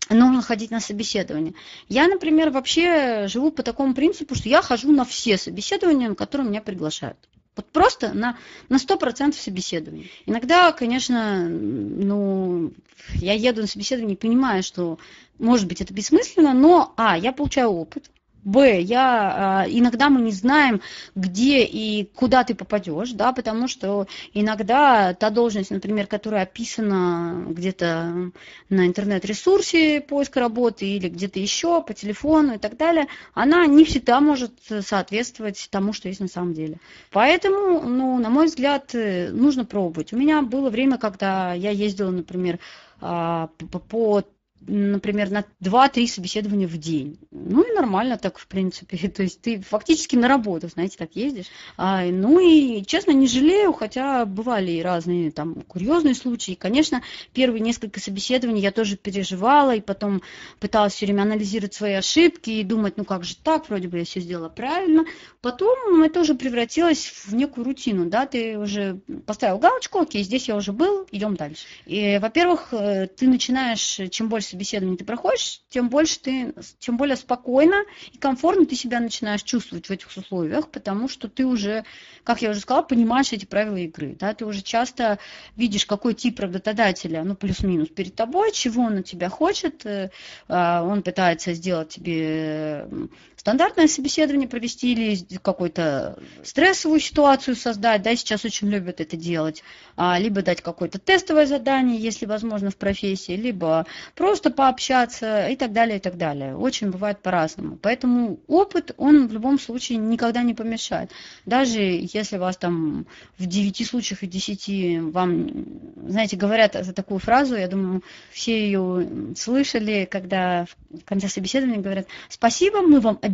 нужно ходить на собеседование. Я, например, вообще живу по такому принципу, что я хожу на все собеседования, на которые меня приглашают. Вот просто на, на 100% собеседования. Иногда, конечно, ну, я еду на собеседование и понимаю, что, может быть, это бессмысленно, но, а, я получаю опыт, Б, я, а, иногда мы не знаем, где и куда ты попадешь, да, потому что иногда та должность, например, которая описана где-то на интернет-ресурсе поиска работы или где-то еще по телефону и так далее, она не всегда может соответствовать тому, что есть на самом деле. Поэтому, ну, на мой взгляд, нужно пробовать. У меня было время, когда я ездила, например, а, по например, на 2-3 собеседования в день. Ну и нормально так, в принципе. То есть ты фактически на работу, знаете, так ездишь. А, ну и, честно, не жалею, хотя бывали и разные там курьезные случаи. Конечно, первые несколько собеседований я тоже переживала, и потом пыталась все время анализировать свои ошибки и думать, ну как же так, вроде бы я все сделала правильно. Потом это уже превратилось в некую рутину, да, ты уже поставил галочку, окей, здесь я уже был, идем дальше. И, во-первых, э, ты начинаешь, чем больше собеседование ты проходишь, тем больше ты, тем более спокойно и комфортно ты себя начинаешь чувствовать в этих условиях, потому что ты уже, как я уже сказала, понимаешь эти правила игры, да, ты уже часто видишь, какой тип работодателя, ну, плюс-минус перед тобой, чего он от тебя хочет, э, а, он пытается сделать тебе стандартное собеседование провести или какую-то стрессовую ситуацию создать, да, сейчас очень любят это делать, а, либо дать какое-то тестовое задание, если возможно, в профессии, либо просто пообщаться и так далее, и так далее. Очень бывает по-разному. Поэтому опыт, он в любом случае никогда не помешает. Даже если вас там в 9 случаях из 10 вам, знаете, говорят за такую фразу, я думаю, все ее слышали, когда в конце собеседования говорят, спасибо, мы вам обязательно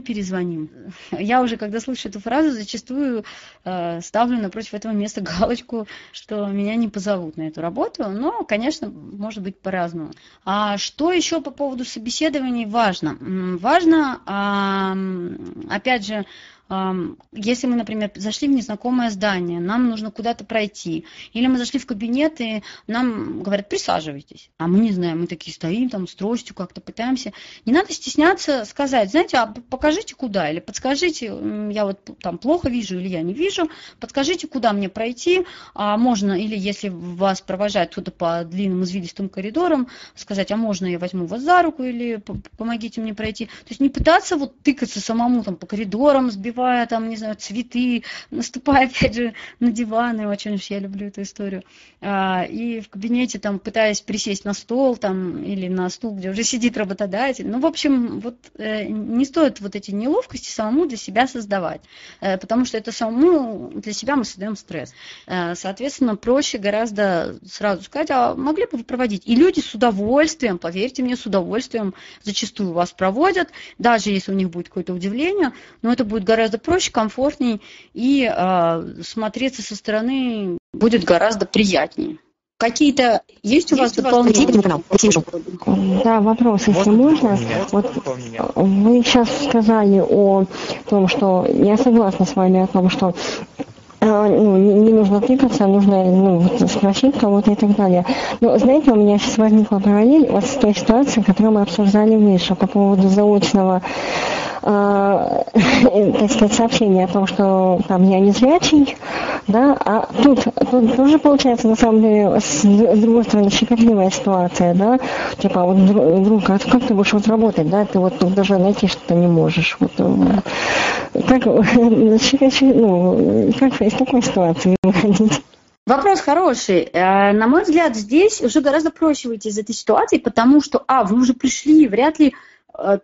перезвоним. Я уже, когда слышу эту фразу, зачастую э, ставлю напротив этого места галочку, что меня не позовут на эту работу, но, конечно, может быть по-разному. А что еще по поводу собеседований важно? Важно, э, опять же, если мы, например, зашли в незнакомое здание, нам нужно куда-то пройти, или мы зашли в кабинет, и нам говорят, присаживайтесь, а мы не знаем, мы такие стоим там с тростью как-то пытаемся. Не надо стесняться сказать, знаете, а покажите куда, или подскажите, я вот там плохо вижу, или я не вижу, подскажите, куда мне пройти, а можно, или если вас провожают кто-то по длинным извилистым коридорам, сказать, а можно я возьму вас за руку, или помогите мне пройти. То есть не пытаться вот тыкаться самому там по коридорам, сбивать поливая там, не знаю, цветы, наступая, опять же, на диваны, очень уж я люблю эту историю, а, и в кабинете там пытаясь присесть на стол там или на стул, где уже сидит работодатель. Ну, в общем, вот э, не стоит вот эти неловкости самому для себя создавать, э, потому что это самому для себя мы создаем стресс. Э, соответственно, проще гораздо сразу сказать, а могли бы вы проводить? И люди с удовольствием, поверьте мне, с удовольствием зачастую вас проводят, даже если у них будет какое-то удивление, но это будет гораздо гораздо проще, комфортнее и э, смотреться со стороны будет гораздо приятнее. Какие-то есть у вас дополнения? Да, вопрос, если можно. Вот вы сейчас сказали о том, что я согласна с вами о том, что а, ну, не нужно тыкаться, а нужно ну, спросить кого-то и так далее. Но знаете, у меня сейчас возникла параллель вот с той ситуацией, которую мы обсуждали выше по поводу заочного э, так сказать, сообщение о том, что там я не зрячий, да, а тут, тут тоже получается, на самом деле, с, другой стороны, щекотливая ситуация, да, типа, вот, друг, а как ты будешь вот работать, да, ты вот тут даже найти что-то не можешь, вот, э, как, ну, как из такой ситуации выходить? Вопрос хороший. Э, на мой взгляд, здесь уже гораздо проще выйти из этой ситуации, потому что, а, вы уже пришли, вряд ли Э,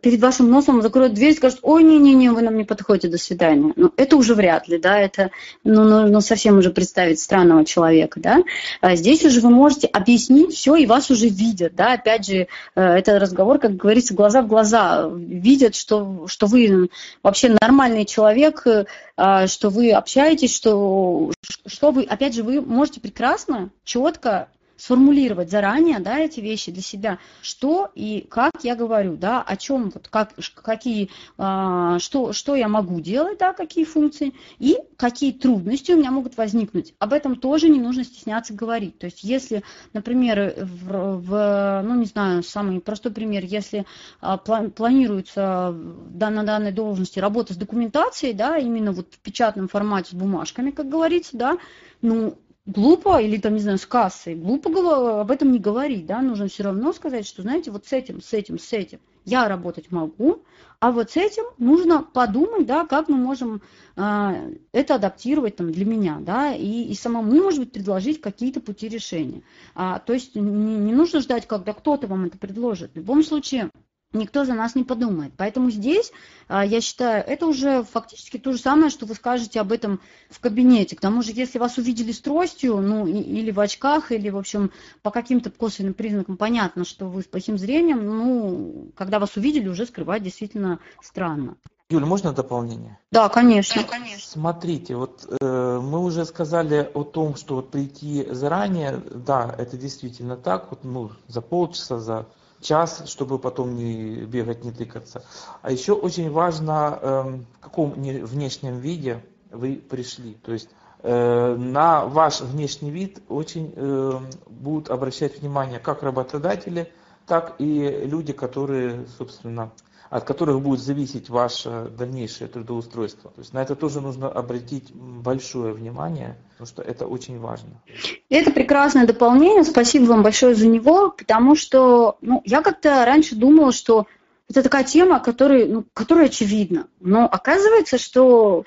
перед вашим носом закроют дверь и скажут, ой, не-не-не, вы нам не подходите, до свидания. Ну, это уже вряд ли, да, это, ну, ну, ну, совсем уже представить странного человека, да. А здесь уже вы можете объяснить все, и вас уже видят, да, опять же, э, это разговор, как говорится, глаза в глаза, видят, что, что вы вообще нормальный человек, э, что вы общаетесь, что, что вы, опять же, вы можете прекрасно, четко сформулировать заранее, да, эти вещи для себя, что и как я говорю, да, о чем, вот, как, какие, а, что, что я могу делать, да, какие функции, и какие трудности у меня могут возникнуть. Об этом тоже не нужно стесняться говорить. То есть, если, например, в, в ну, не знаю, самый простой пример, если а, планируется да, на данной должности работа с документацией, да, именно вот в печатном формате с бумажками, как говорится, да, ну, глупо, или там, не знаю, с кассой, глупо об этом не говорить, да, нужно все равно сказать, что, знаете, вот с этим, с этим, с этим я работать могу, а вот с этим нужно подумать, да, как мы можем э, это адаптировать там для меня, да, и, и самому, может быть, предложить какие-то пути решения. А, то есть не, не нужно ждать, когда кто-то вам это предложит. В любом случае, никто за нас не подумает. Поэтому здесь, а, я считаю, это уже фактически то же самое, что вы скажете об этом в кабинете. К тому же, если вас увидели с тростью, ну, или в очках, или, в общем, по каким-то косвенным признакам понятно, что вы с плохим зрением, ну, когда вас увидели, уже скрывать действительно странно. Юль, можно дополнение? Да, конечно. Да, конечно. Смотрите, вот э, мы уже сказали о том, что вот прийти заранее, да, это действительно так, вот, ну, за полчаса, за час, чтобы потом не бегать, не тыкаться. А еще очень важно, эм, в каком внешнем виде вы пришли. То есть э, на ваш внешний вид очень э, будут обращать внимание как работодатели, так и люди, которые, собственно, от которых будет зависеть ваше дальнейшее трудоустройство. То есть на это тоже нужно обратить большое внимание, потому что это очень важно. Это прекрасное дополнение, спасибо вам большое за него, потому что ну, я как-то раньше думала, что это такая тема, которая, ну, которая очевидна. Но оказывается, что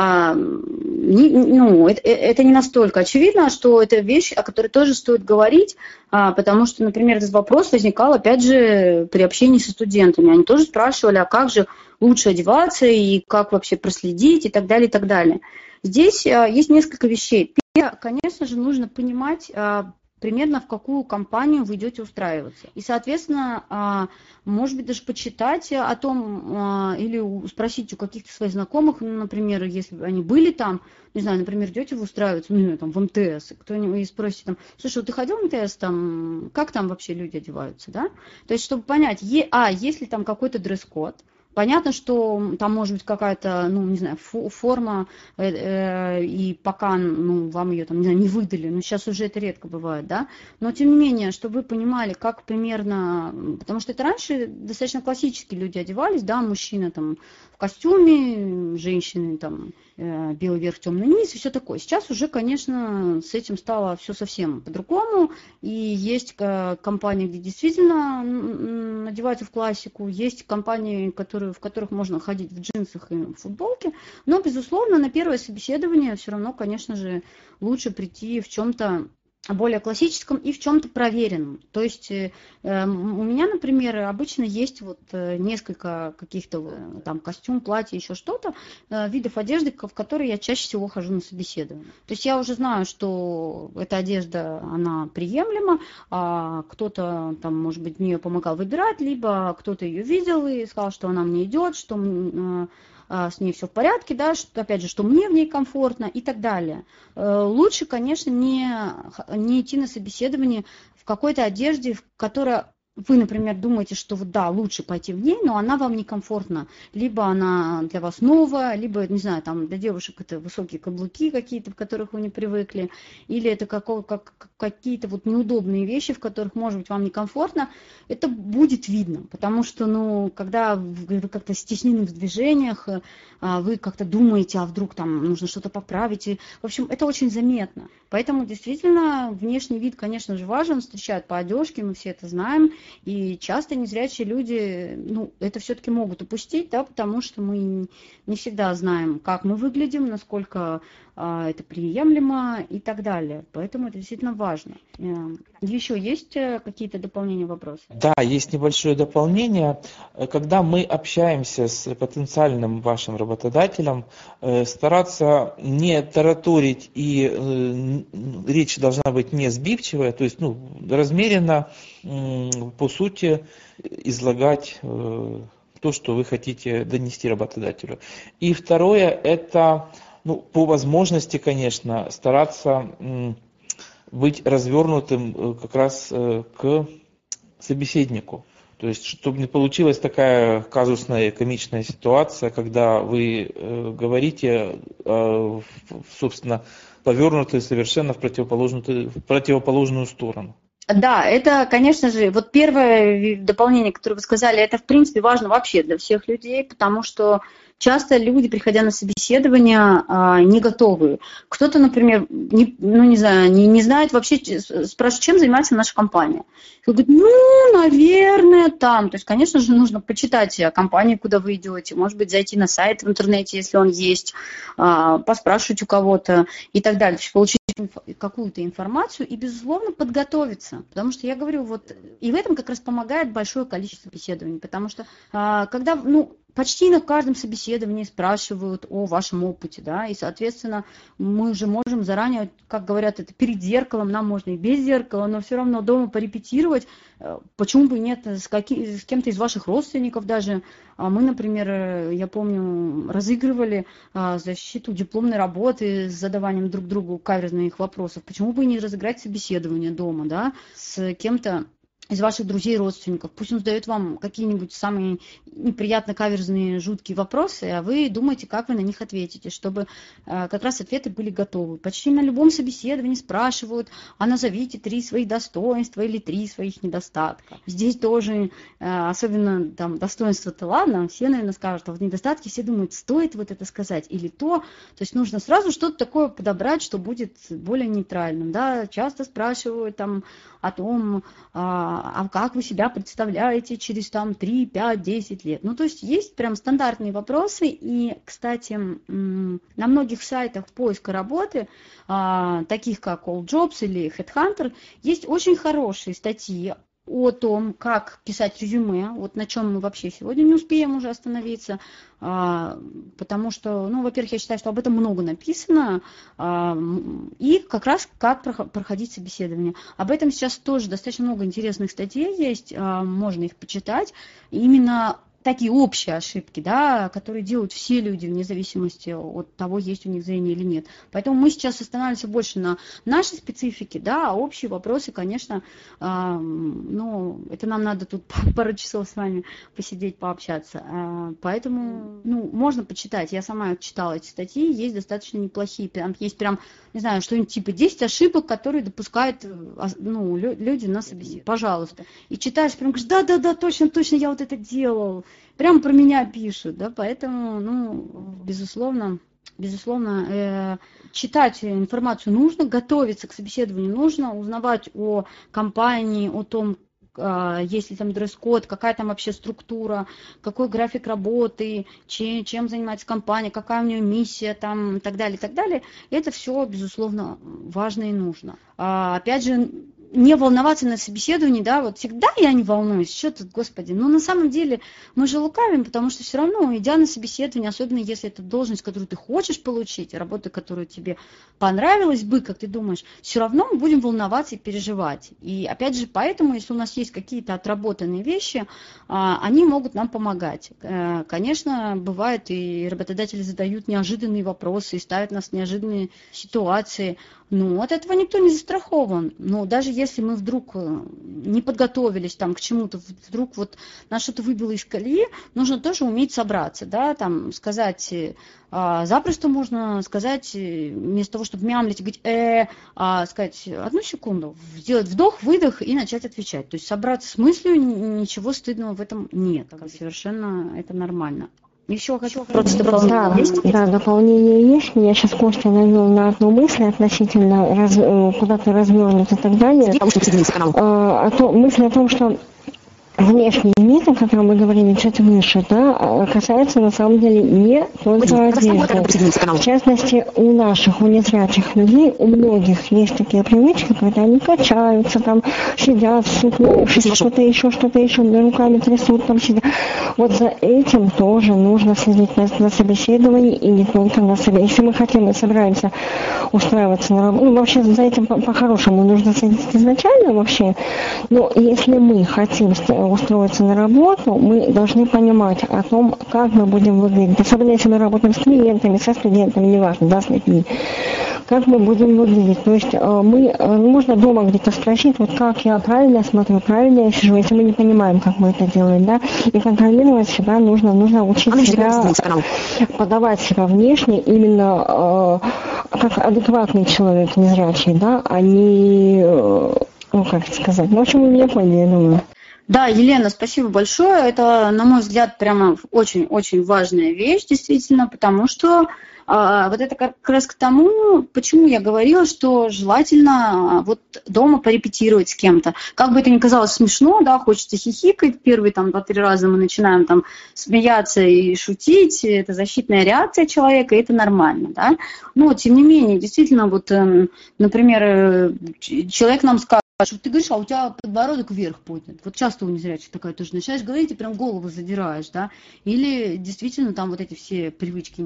а, не, ну, это, это не настолько очевидно, что это вещь, о которой тоже стоит говорить, а, потому что, например, этот вопрос возникал, опять же, при общении со студентами. Они тоже спрашивали, а как же лучше одеваться и как вообще проследить и так далее, и так далее. Здесь а, есть несколько вещей. Первое, конечно же, нужно понимать а, примерно в какую компанию вы идете устраиваться. И, соответственно, а, может быть, даже почитать о том а, или спросить у каких-то своих знакомых, ну, например, если они были там, не знаю, например, идете вы устраиваться, ну, там, в МТС, кто-нибудь и спросите там, слушай, вот ты ходил в МТС, там, как там вообще люди одеваются, да? То есть, чтобы понять, а, есть ли там какой-то дресс-код, Понятно, что там может быть какая-то, ну, не знаю, форма, э, э, и пока, ну, вам ее там, не, знаю, не выдали, но сейчас уже это редко бывает, да, но тем не менее, чтобы вы понимали, как примерно, потому что это раньше достаточно классические люди одевались, да, мужчина там костюме, женщины там Э, белый верх, темный низ и все такое. Сейчас уже, конечно, с этим стало все совсем по-другому. И есть э, компании, где действительно надеваются в классику, есть компании, которые, в которых можно ходить в джинсах и в футболке. Но, безусловно, на первое собеседование все равно, конечно же, лучше прийти в чем-то более классическом и в чем-то проверенном. То есть э, эм, у меня, например, обычно есть вот э, несколько каких-то э, там костюм, платье, еще что-то, видов одежды, в которые я чаще всего хожу на собеседование. То есть я уже знаю, что эта одежда, она приемлема, а кто-то там, может быть, мне помогал выбирать, либо кто-то ее видел и сказал, что она мне идет, что а, с ней все в порядке, да, что, опять же, что мне в ней комфортно и так далее. Э, лучше, конечно, не, не идти на собеседование в какой-то одежде, которая вы, например, думаете, что да, лучше пойти в ней, но она вам некомфортна. Либо она для вас новая, либо, не знаю, там для девушек это высокие каблуки какие-то, в которых вы не привыкли, или это какого, как, какие-то вот неудобные вещи, в которых, может быть, вам некомфортно. Это будет видно, потому что, ну, когда вы как-то стеснены в движениях, а, вы как-то думаете, а вдруг там нужно что-то поправить. И, в общем, это очень заметно. Поэтому действительно внешний вид, конечно же, важен, встречают по одежке, мы все это знаем. И часто незрячие люди, ну, это все-таки могут упустить, да, потому что мы не всегда знаем, как мы выглядим, насколько это приемлемо и так далее. Поэтому это действительно важно. Э, Еще есть э, какие-то дополнения вопросы? Да, есть небольшое дополнение. Когда мы общаемся с потенциальным вашим работодателем, э, стараться не тараторить и речь должна быть не сбивчивая, то есть ну, размеренно, по сути, излагать то, что вы хотите донести работодателю. И второе, это ну, по возможности, конечно, стараться быть развернутым э, как раз э, к собеседнику. То есть, чтобы не получилась такая казусная комичная ситуация, когда вы э, говорите, собственно, повернутые совершенно в противоположную, в противоположную сторону. Да, это, конечно же, вот первое дополнение, которое вы сказали, это, в принципе, важно вообще для всех людей, потому что часто люди, приходя на собеседование, а, не готовы. Кто-то, например, не, ну, не знаю, не, не знает вообще, спрашивает, чем занимается наша компания. И говорит, ну, наверное, там. То есть, конечно же, нужно почитать о компании, куда вы идете, может быть, зайти на сайт в интернете, если он есть, а, поспрашивать у кого-то и так далее. То есть, получить какую-то информацию и, безусловно, подготовиться. Потому что я говорю, вот, и в этом как раз помогает большое количество беседований. Потому что, а, когда, ну, почти на каждом собеседовании спрашивают о вашем опыте, да, и, соответственно, мы же можем заранее, как говорят, это перед зеркалом, нам можно и без зеркала, но все равно дома порепетировать, э, почему бы нет, с, каким, с кем-то из ваших родственников даже. А мы, например, э, я помню, разыгрывали а, защиту дипломной работы с задаванием друг другу каверзных вопросов. Почему бы не разыграть собеседование дома, да, с кем-то из ваших друзей и родственников. Пусть он задает вам какие-нибудь самые неприятно каверзные, жуткие вопросы, а вы думаете, как вы на них ответите, чтобы э, как раз ответы были готовы. Почти на любом собеседовании спрашивают, а назовите три своих достоинства или три своих недостатка. Здесь тоже, э, особенно там достоинства-то ладно, все, наверное, скажут, а вот недостатки все думают, стоит вот это сказать или то. То есть нужно сразу что-то такое подобрать, что будет более нейтральным. Да? Часто спрашивают там о том, а, а как вы себя представляете через там 3, 5, 10 лет. Ну, то есть есть прям стандартные вопросы, и, кстати, на многих сайтах поиска работы, а, таких как All Jobs или Headhunter, есть очень хорошие статьи о том, как писать резюме, вот на чем мы вообще сегодня не успеем уже остановиться, а, потому что, ну, во-первых, я считаю, что об этом много написано, а, и как раз как проходить собеседование. Об этом сейчас тоже достаточно много интересных статей есть, а, можно их почитать. Именно такие общие ошибки, да, которые делают все люди вне зависимости от того, есть у них зрение или нет. Поэтому мы сейчас останавливаемся больше на нашей специфике, да, а общие вопросы, конечно, э, ну, это нам надо тут пару часов с вами посидеть, пообщаться. Э, поэтому, ну, можно почитать. Я сама читала эти статьи, есть достаточно неплохие. Прям, есть прям, не знаю, что-нибудь типа 10 ошибок, которые допускают ну, люди на собеседовании. Пожалуйста. И читаешь, прям говоришь, да-да-да, точно, точно, я вот это делал прям про меня пишут, да, поэтому, ну, безусловно, безусловно, э, читать информацию нужно, готовиться к собеседованию нужно, узнавать о компании, о том, а, есть ли там дресс-код, какая там вообще структура, какой график работы, чем, чем занимается компания, какая у нее миссия там и так далее, и так далее. Это все, безусловно, важно и нужно. А, опять же, не волноваться на собеседовании, да, вот всегда я не волнуюсь, что тут, господи, но на самом деле мы же лукавим, потому что все равно, идя на собеседование, особенно если это должность, которую ты хочешь получить, работа, которая тебе понравилась бы, как ты думаешь, все равно мы будем волноваться и переживать. И опять же, поэтому, если у нас есть какие-то отработанные вещи, а, они могут нам помогать. Э, конечно, бывает, и работодатели задают неожиданные вопросы и ставят нас в неожиданные ситуации, ну, от этого никто не застрахован. Но даже если мы вдруг э, не подготовились там к чему-то, вдруг вот нас что-то выбило из колеи, нужно тоже уметь собраться, да, там сказать, э, а, запросто можно сказать, э, вместо того, чтобы мямлить, говорить, э, а, сказать, одну секунду, сделать вдох, выдох и начать отвечать. То есть собраться с мыслью, ничего стыдного в этом нет. Совершенно это нормально. Еще хочу просто дополнение да, есть? Да, дополнение есть. Я сейчас Костя навел на одну мысль относительно раз, э, куда-то развернуть и так далее. А, а то мысль о том, что внешний вид, о котором мы говорили чуть выше, да, касается на самом деле не только одежды. В частности, у наших, у незрячих людей, у многих есть такие привычки, когда они качаются, там, сидят, что-то еще, что-то еще, руками трясут, там сидят. Вот за этим тоже нужно следить на, на собеседовании и не только на собеседовании. Если мы хотим, мы собираемся устраиваться на работу, ну, вообще за этим по-хорошему по нужно следить изначально вообще, но если мы хотим устроиться на работу, мы должны понимать о том, как мы будем выглядеть. Особенно если мы работаем с клиентами, со студентами, неважно, да, с людьми. Как мы будем выглядеть. То есть э, мы, э, можно дома где-то спросить, вот как я правильно смотрю, правильно я сижу, если мы не понимаем, как мы это делаем, да, и контролировать себя нужно, нужно учить себя, подавать себя внешне именно э, как адекватный человек, незрячий, да, а не, ну, как сказать, ну, в общем, вы меня поняли, я думаю. Да, Елена, спасибо большое. Это, на мой взгляд, прямо очень-очень важная вещь, действительно, потому что а, вот это как раз к тому, почему я говорила, что желательно а, вот дома порепетировать с кем-то. Как бы это ни казалось смешно, да, хочется хихикать, первые там два-три раза мы начинаем там смеяться и шутить, это защитная реакция человека, и это нормально, да. Но, тем не менее, действительно, вот, эм, например, э, человек нам скажет, что ты говоришь, а у тебя подбородок вверх поднят. Вот часто у незрячих такая тоже начинаешь говорить и прям голову задираешь, да. Или действительно там вот эти все привычки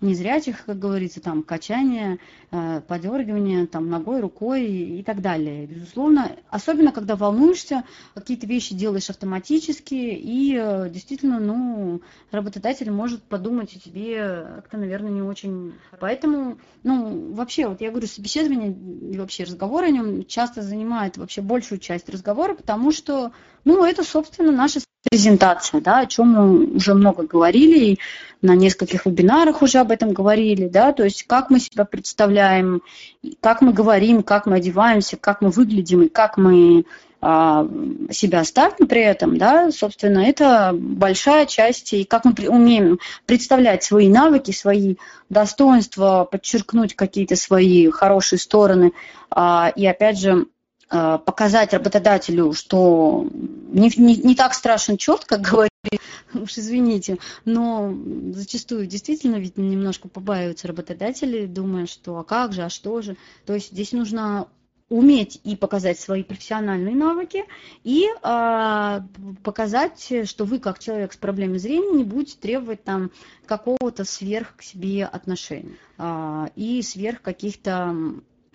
незрячих, как говорится, там качание, э, подергивание, там ногой, рукой и так далее. Безусловно, особенно когда волнуешься, какие-то вещи делаешь автоматически и э, действительно, ну, работодатель может подумать о тебе как-то, наверное, не очень. Поэтому, ну, вообще, вот я говорю, собеседование и вообще разговор о нем часто занимает занимает вообще большую часть разговора, потому что, ну, это, собственно, наша презентация, да, о чем мы уже много говорили, и на нескольких вебинарах уже об этом говорили, да, то есть как мы себя представляем, как мы говорим, как мы одеваемся, как мы выглядим и как мы а, себя ставим при этом, да, собственно, это большая часть, и как мы умеем представлять свои навыки, свои достоинства, подчеркнуть какие-то свои хорошие стороны, а, и опять же, показать работодателю, что не, не, не так страшен черт, как говорили, уж извините, но зачастую действительно ведь немножко побаиваются работодатели, думая, что а как же, а что же. То есть здесь нужно уметь и показать свои профессиональные навыки, и э, показать, что вы, как человек с проблемой зрения, не будете требовать там какого-то сверх к себе отношения э, и сверх каких-то,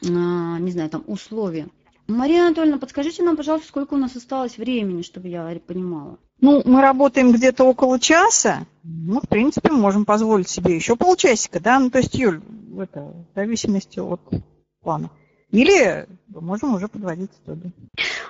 э, не знаю, там условий. Мария Анатольевна, подскажите нам, пожалуйста, сколько у нас осталось времени, чтобы я понимала. Ну, мы работаем где-то около часа. Ну, в принципе, мы можем позволить себе еще полчасика, да? Ну, то есть, Юль, это, в зависимости от плана. Или можем уже подводить итоги.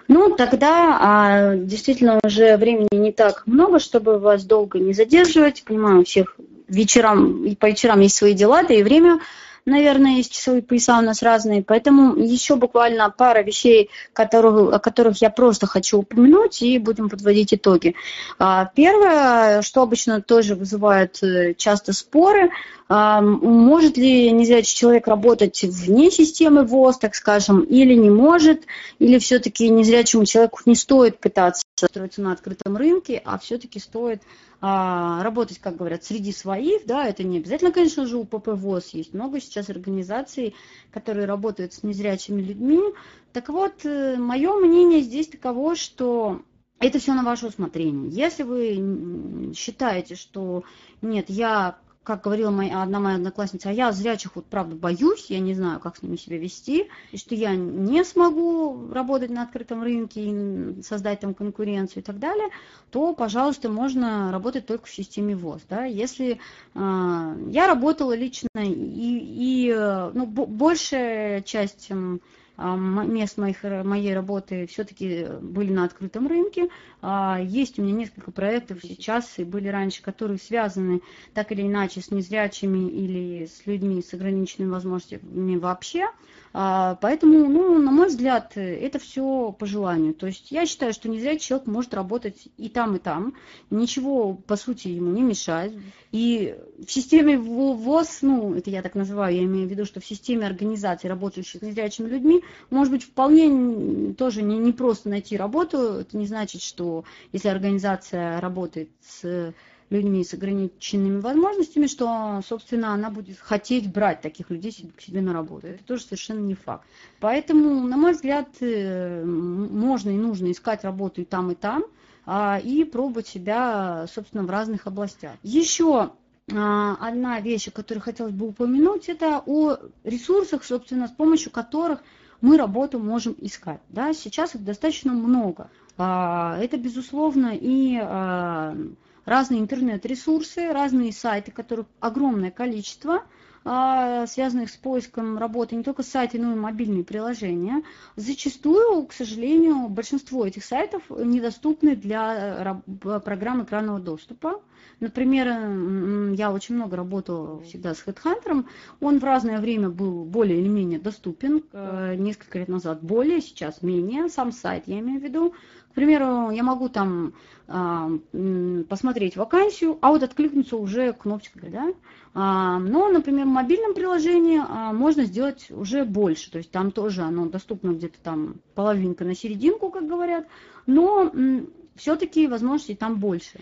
Ну, тогда а, действительно уже времени не так много, чтобы вас долго не задерживать. Понимаю, у всех вечерам и по вечерам есть свои дела, да и время наверное, есть часовые пояса у нас разные, поэтому еще буквально пара вещей, которых, о которых я просто хочу упомянуть, и будем подводить итоги. А, первое, что обычно тоже вызывает э, часто споры, может ли незрячий человек работать вне системы ВОЗ, так скажем, или не может, или все-таки незрячему человеку не стоит пытаться строиться на открытом рынке, а все-таки стоит а, работать, как говорят, среди своих, да, это не обязательно, конечно же, у ПП ВОЗ есть много сейчас организаций, которые работают с незрячими людьми. Так вот, э, мое мнение здесь таково, что это все на ваше усмотрение. Если вы считаете, что нет, я как говорила моя, одна моя одноклассница, а я зрячих вот правда боюсь, я не знаю, как с ними себя вести, и что я не смогу работать на открытом рынке и создать там конкуренцию и так далее, то, пожалуйста, можно работать только в системе ВОЗ. Да? Если э, я работала лично и, и ну, большая часть мест моих, моей работы все-таки были на открытом рынке. А, есть у меня несколько проектов сейчас и были раньше, которые связаны так или иначе с незрячими или с людьми с ограниченными возможностями вообще. А, поэтому, ну, на мой взгляд, это все по желанию. То есть я считаю, что незрячий человек может работать и там, и там. Ничего, по сути, ему не мешает. И в системе ВОЗ, ну, это я так называю, я имею в виду, что в системе организации, работающих с незрячими людьми, может быть, вполне тоже не, не просто найти работу. Это не значит, что если организация работает с людьми с ограниченными возможностями, что, собственно, она будет хотеть брать таких людей к себе на работу. Это тоже совершенно не факт. Поэтому, на мой взгляд, э, можно и нужно искать работу и там, и там, а, и пробовать себя, собственно, в разных областях. Еще а, одна вещь, которую хотелось бы упомянуть, это о ресурсах, собственно, с помощью которых мы работу можем искать. Да? Сейчас их достаточно много. А, это, безусловно, и разные интернет-ресурсы, разные сайты, которых огромное количество, а, связанных с поиском работы, не только сайты, но и мобильные приложения. Зачастую, к сожалению, большинство этих сайтов недоступны для программ экранного доступа. Например, я очень много работала всегда с HeadHunter, он в разное время был более или менее доступен, э, несколько лет назад более, сейчас менее, сам сайт я имею в виду, примеру, я могу там а, посмотреть вакансию, а вот откликнуться уже кнопочкой, да. А, но, например, в мобильном приложении а, можно сделать уже больше, то есть там тоже оно доступно где-то там половинка на серединку, как говорят, но все-таки возможностей там больше.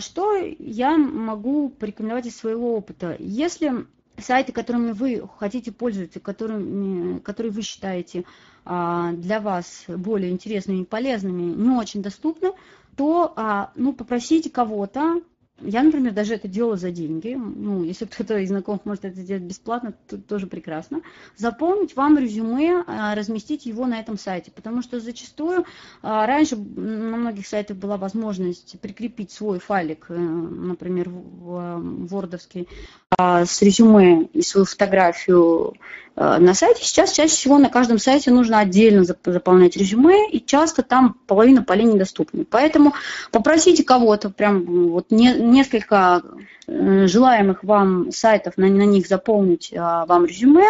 Что я могу порекомендовать из своего опыта? Если сайты, которыми вы хотите пользоваться, которыми, которые вы считаете для вас более интересными и полезными, не очень доступны, то а, ну, попросите кого-то, я, например, даже это делала за деньги. Ну, если кто-то из знакомых может это сделать бесплатно, то тоже прекрасно. Заполнить вам резюме, а, разместить его на этом сайте. Потому что зачастую а, раньше на многих сайтах была возможность прикрепить свой файлик, э, например, вордовский, а, с резюме и свою фотографию Э, на сайте. Сейчас чаще всего на каждом сайте нужно отдельно заполнять резюме, и часто там половина полей недоступны. Поэтому попросите кого-то, прям вот не, несколько э, желаемых вам сайтов, на, на них заполнить а, вам резюме,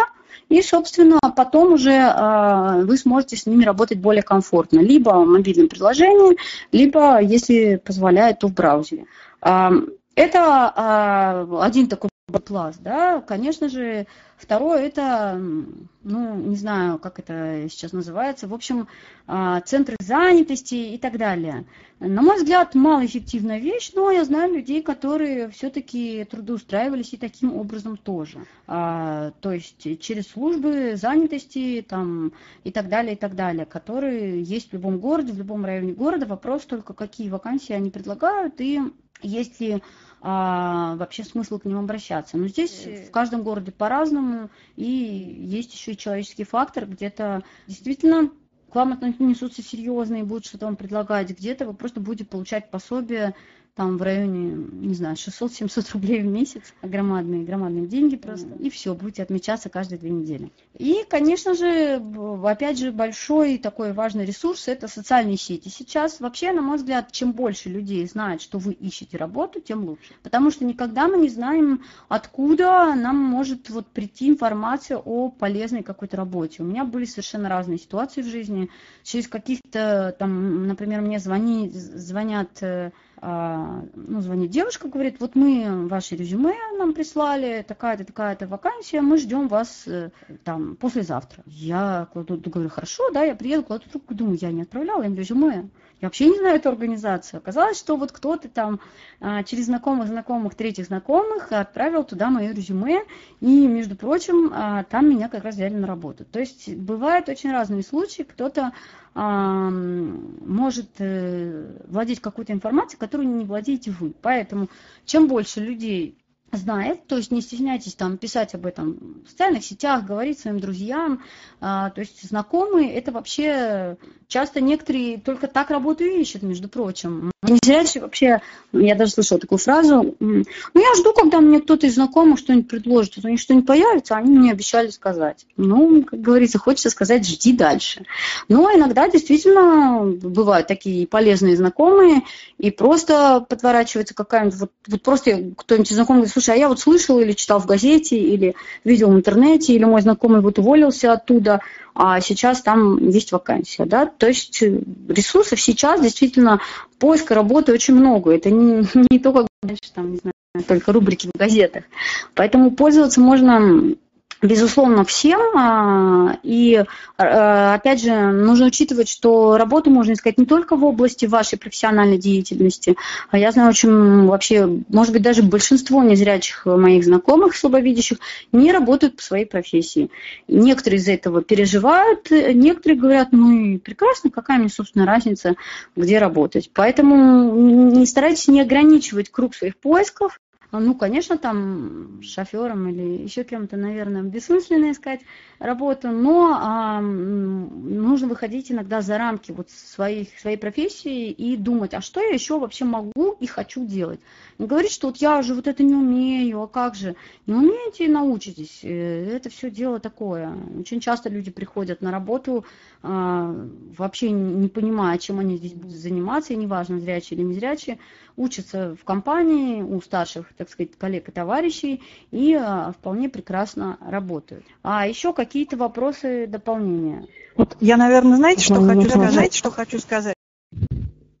и, собственно, потом уже а, вы сможете с ними работать более комфортно, либо в мобильном приложении, либо, если позволяет, то в браузере. А, это один такой класс, да, конечно же, второе это, ну, не знаю, как это сейчас называется, в общем, а, центры занятости и так далее. На мой взгляд, малоэффективная вещь, но я знаю людей, которые все-таки трудоустраивались и таким образом тоже. А, то есть через службы занятости там, и так далее, и так далее, которые есть в любом городе, в любом районе города. Вопрос только, какие вакансии они предлагают и есть ли а, вообще смысл к ним обращаться. Но здесь в каждом городе по-разному, и есть еще и человеческий фактор, где-то действительно к вам отнесутся серьезно и будут что-то вам предлагать, где-то вы просто будете получать пособие там в районе, не знаю, 600-700 рублей в месяц, громадные, громадные деньги просто, и все, будете отмечаться каждые две недели. И, конечно же, опять же, большой такой важный ресурс – это социальные сети. Сейчас вообще, на мой взгляд, чем больше людей знает, что вы ищете работу, тем лучше. Потому что никогда мы не знаем, откуда нам может вот прийти информация о полезной какой-то работе. У меня были совершенно разные ситуации в жизни. Через каких-то, там, например, мне звони, звонят э, ну, звонит девушка, говорит, вот мы ваше резюме нам прислали, такая-то, такая-то вакансия, мы ждем вас э, там послезавтра. Я кладу, говорю, хорошо, да, я приеду, кладу трубку, думаю, я не отправляла им резюме. Вообще не знаю эту организацию. Оказалось, что вот кто-то там а, через знакомых, знакомых, третьих знакомых отправил туда мое резюме, и, между прочим, а, там меня как раз взяли на работу. То есть бывают очень разные случаи, кто-то может э, владеть какой-то информацией, которую не владеете вы. Поэтому чем больше людей знает, то есть не стесняйтесь там писать об этом в социальных сетях, говорить своим друзьям, а, то есть знакомые, это вообще часто некоторые только так работу ищут, между прочим. Не зря вообще, я даже слышала такую фразу, ну я жду, когда мне кто-то из знакомых что-нибудь предложит, у них что-нибудь появится, они мне обещали сказать. Ну, как говорится, хочется сказать, жди дальше. Но иногда действительно бывают такие полезные знакомые, и просто подворачивается какая-нибудь, вот, вот просто кто-нибудь из знакомых говорит, слушай, а я вот слышал или читал в газете, или видел в интернете, или мой знакомый вот уволился оттуда, а сейчас там есть вакансия, да, то есть ресурсов сейчас действительно поиска работы очень много, это не, не только, там, не знаю, только рубрики в газетах, поэтому пользоваться можно безусловно, всем. А, и, а, опять же, нужно учитывать, что работу можно искать не только в области вашей профессиональной деятельности. А я знаю очень вообще, может быть, даже большинство незрячих моих знакомых, слабовидящих, не работают по своей профессии. Некоторые из этого переживают, некоторые говорят, ну и прекрасно, какая мне, собственно, разница, где работать. Поэтому не старайтесь не ограничивать круг своих поисков, ну, конечно, там шофером или еще кем-то, наверное, бессмысленно искать работу, но а, нужно выходить иногда за рамки вот своих, своей профессии и думать, а что я еще вообще могу и хочу делать. Не говорить, что вот я уже вот это не умею, а как же. Не умеете и научитесь. Э, это все дело такое. Очень часто люди приходят на работу, а, вообще не понимая, чем они здесь будут заниматься, и неважно, зрячие или незрячие, учатся в компании у старших, так сказать, коллег и товарищей и а, вполне прекрасно работают. А еще какие-то вопросы дополнения? Вот я, наверное, знаете, что ну, хочу сказать? Знаете, что хочу сказать?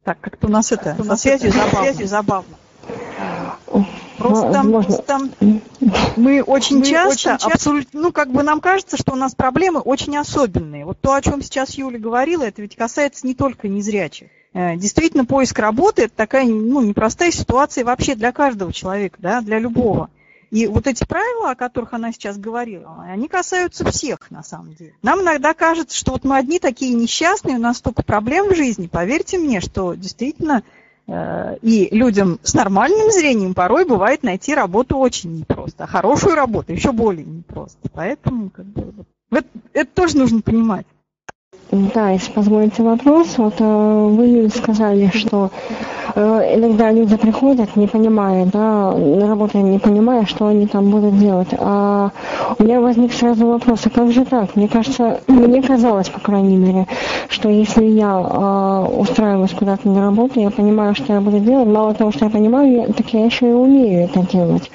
Так, как-то у нас это, со связью забавно. забавно. Просто, Можно... просто мы очень мы часто, очень абсолютно, ну, как бы нам кажется, что у нас проблемы очень особенные. Вот то, о чем сейчас Юля говорила, это ведь касается не только незрячих. Э, действительно, поиск работы – это такая ну, непростая ситуация вообще для каждого человека, да, для любого. И вот эти правила, о которых она сейчас говорила, они касаются всех на самом деле. Нам иногда кажется, что вот мы одни такие несчастные, у нас столько проблем в жизни. Поверьте мне, что действительно э, и людям с нормальным зрением порой бывает найти работу очень непросто, а хорошую работу еще более непросто. Поэтому как бы, это, это тоже нужно понимать. Да, если позволите вопрос, вот э, вы сказали, что э, иногда люди приходят, не понимая, да, на работу не понимая, что они там будут делать. А у меня возник сразу вопрос, а как же так? Мне кажется, мне казалось, по крайней мере, что если я э, устраиваюсь куда-то на работу, я понимаю, что я буду делать, мало того, что я понимаю, так я еще и умею это делать.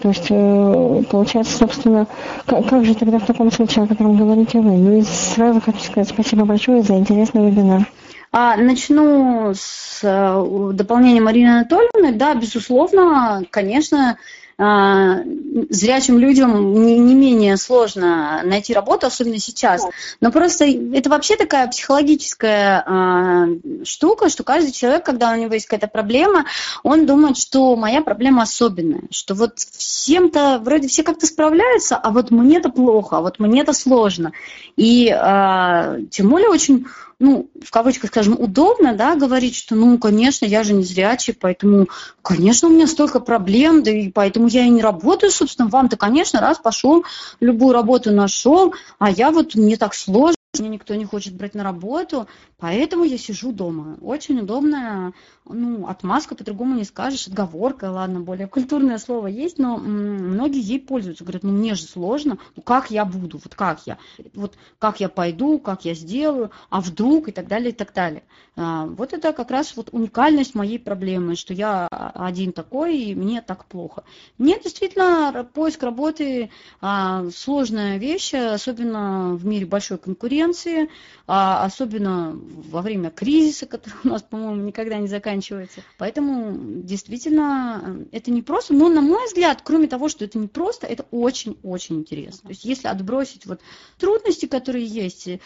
То есть, э, получается, собственно, как, как же тогда в таком случае, о котором говорите вы? Ну и сразу хочу сказать спасибо большое за интересный вебинар. А, начну с э, дополнения Марины Анатольевны. Да, безусловно, конечно, зрячим людям не, не менее сложно найти работу, особенно сейчас. Но просто это вообще такая психологическая а, штука, что каждый человек, когда у него есть какая-то проблема, он думает, что моя проблема особенная, что вот всем-то вроде все как-то справляются, а вот мне-то плохо, а вот мне-то сложно. И а, тем более очень ну, в кавычках, скажем, удобно, да, говорить, что, ну, конечно, я же не зрячий, поэтому, конечно, у меня столько проблем, да и поэтому я и не работаю, собственно, вам-то, конечно, раз пошел, любую работу нашел, а я вот, мне так сложно, меня никто не хочет брать на работу, поэтому я сижу дома. Очень удобная, ну, отмазка, по-другому не скажешь, отговорка, ладно, более культурное слово есть, но многие ей пользуются. Говорят, ну, мне же сложно, ну, как я буду, вот как я, вот как я пойду, как я сделаю, а вдруг и так далее, и так далее. А, вот это как раз вот уникальность моей проблемы, что я один такой, и мне так плохо. Нет, действительно, поиск работы а, сложная вещь, особенно в мире большой конкуренции, а, особенно во время кризиса, который у нас, по-моему, никогда не заканчивается. Поэтому действительно это не просто, но на мой взгляд, кроме того, что это не просто, это очень-очень интересно. То есть если отбросить вот трудности, которые есть, э,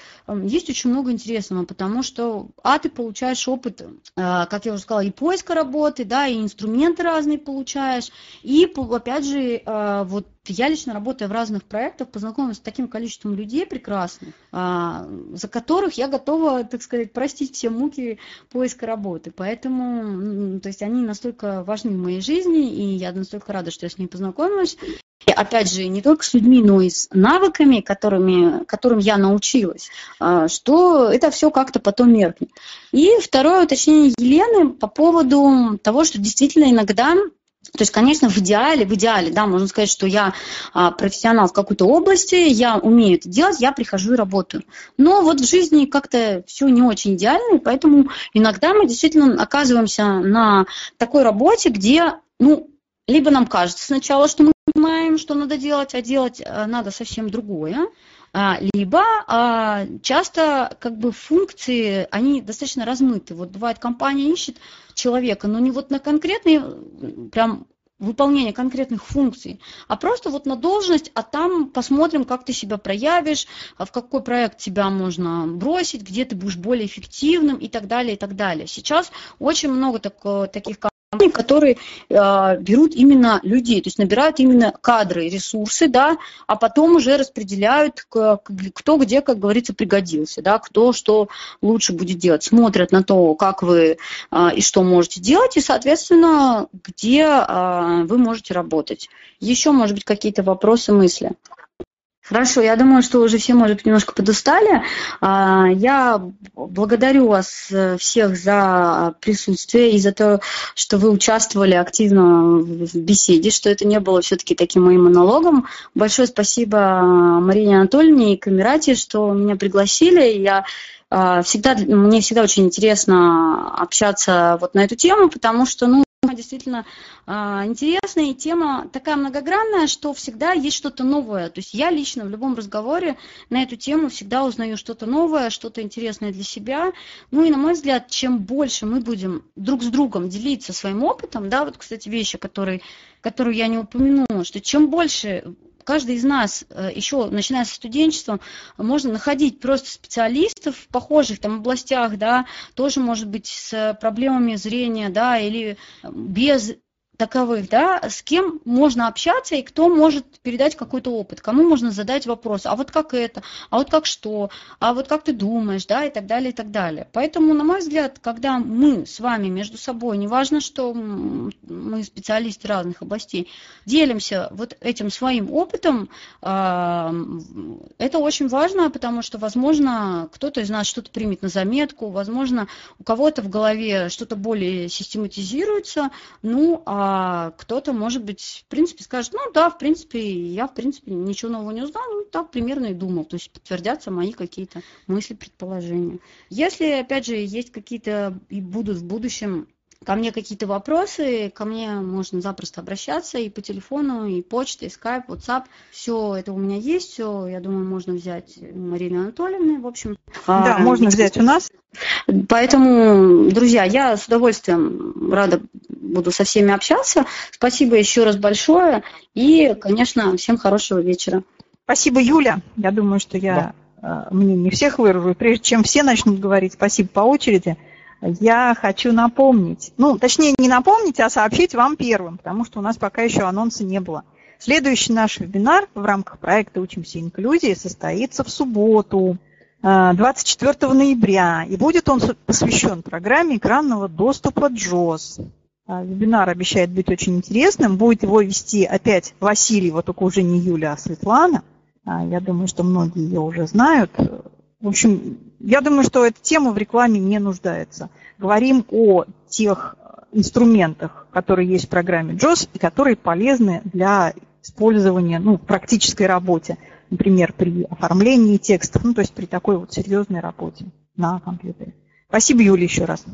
есть очень много интересного, потому что, а ты получаешь опыт, э, как я уже сказала, и поиска работы, да, и инструменты разные получаешь, и, опять же, э, вот я лично работая в разных проектах, познакомилась с таким количеством людей прекрасных, а, за которых я готова, так сказать, простить все муки поиска работы. Поэтому, то есть они настолько важны в моей жизни, и я настолько рада, что я с ними познакомилась. И опять же, не только с людьми, но и с навыками, которыми, которым я научилась, а, что это все как-то потом меркнет. И второе уточнение Елены по поводу того, что действительно иногда то есть, конечно, в идеале, в идеале, да, можно сказать, что я а, профессионал в какой-то области, я умею это делать, я прихожу и работаю. Но вот в жизни как-то все не очень идеально, и поэтому иногда мы действительно оказываемся на такой работе, где, ну, либо нам кажется сначала, что мы понимаем, что надо делать, а делать а, надо совсем другое, либо а, часто как бы функции, они достаточно размыты. Вот бывает, компания ищет человека, но не вот на конкретные, прям выполнение конкретных функций, а просто вот на должность, а там посмотрим, как ты себя проявишь, в какой проект тебя можно бросить, где ты будешь более эффективным и так далее, и так далее. Сейчас очень много так, таких которые э, берут именно людей, то есть набирают именно кадры, ресурсы, да, а потом уже распределяют, кто где, как говорится, пригодился, да, кто что лучше будет делать. Смотрят на то, как вы э, и что можете делать, и, соответственно, где э, вы можете работать. Еще, может быть, какие-то вопросы, мысли? Хорошо, я думаю, что уже все, может немножко подустали. А, я благодарю вас э, всех за присутствие и за то, что вы участвовали активно в беседе, что это не было все-таки таким моим монологом. Большое спасибо Марине Анатольевне и Камерате, что меня пригласили. Я а, всегда, мне всегда очень интересно общаться вот на эту тему, потому что, ну, действительно а, интересная, и тема такая многогранная, что всегда есть что-то новое. То есть я лично в любом разговоре на эту тему всегда узнаю что-то новое, что-то интересное для себя. Ну и, на мой взгляд, чем больше мы будем друг с другом делиться своим опытом, да, вот, кстати, вещи, которые, которую я не упомянула, что чем больше каждый из нас, э, еще начиная со студенчества, можно находить просто специалистов в похожих там областях, да, тоже может быть с проблемами зрения, да, или без таковых, да, с кем можно общаться и кто может передать какой-то опыт, кому можно задать вопрос, а вот как это, а вот как что, а вот как ты думаешь, да, и так далее, и так далее. Поэтому, на мой взгляд, когда мы с вами между собой, неважно, что мы специалисты разных областей, делимся вот этим своим опытом, а, это очень важно, потому что, возможно, кто-то из нас что-то примет на заметку, возможно, у кого-то в голове что-то более систематизируется, ну, а а кто-то, может быть, в принципе скажет, ну да, в принципе, я, в принципе, ничего нового не узнал, ну так примерно и думал, то есть подтвердятся мои какие-то мысли, предположения. Если, опять же, есть какие-то и будут в будущем ко мне какие-то вопросы, ко мне можно запросто обращаться и по телефону, и почта, и скайп, WhatsApp. Все это у меня есть, все, я думаю, можно взять Марины Анатольевны, в общем. Да, а, можно взять у нас. Поэтому, друзья, я с удовольствием рада буду со всеми общаться. Спасибо еще раз большое и, конечно, всем хорошего вечера. Спасибо, Юля. Я думаю, что я да. Э, мне не всех выражу. Прежде чем все начнут говорить спасибо по очереди, я хочу напомнить, ну, точнее, не напомнить, а сообщить вам первым, потому что у нас пока еще анонса не было. Следующий наш вебинар в рамках проекта «Учимся инклюзии» состоится в субботу, 24 э, ноября, и будет он посвящен программе экранного доступа JOS. Э, вебинар обещает быть очень интересным. Будет его вести опять Василий, вот только уже не Юля, а Светлана. Э, я думаю, что многие ее уже знают. В общем, я думаю, что эта тема в рекламе не нуждается. Говорим о тех инструментах, которые есть в программе JOS и которые полезны для использования ну, в практической работе. Например, при оформлении текстов, ну, то есть при такой вот серьезной работе на компьютере. Спасибо, Юля, еще раз.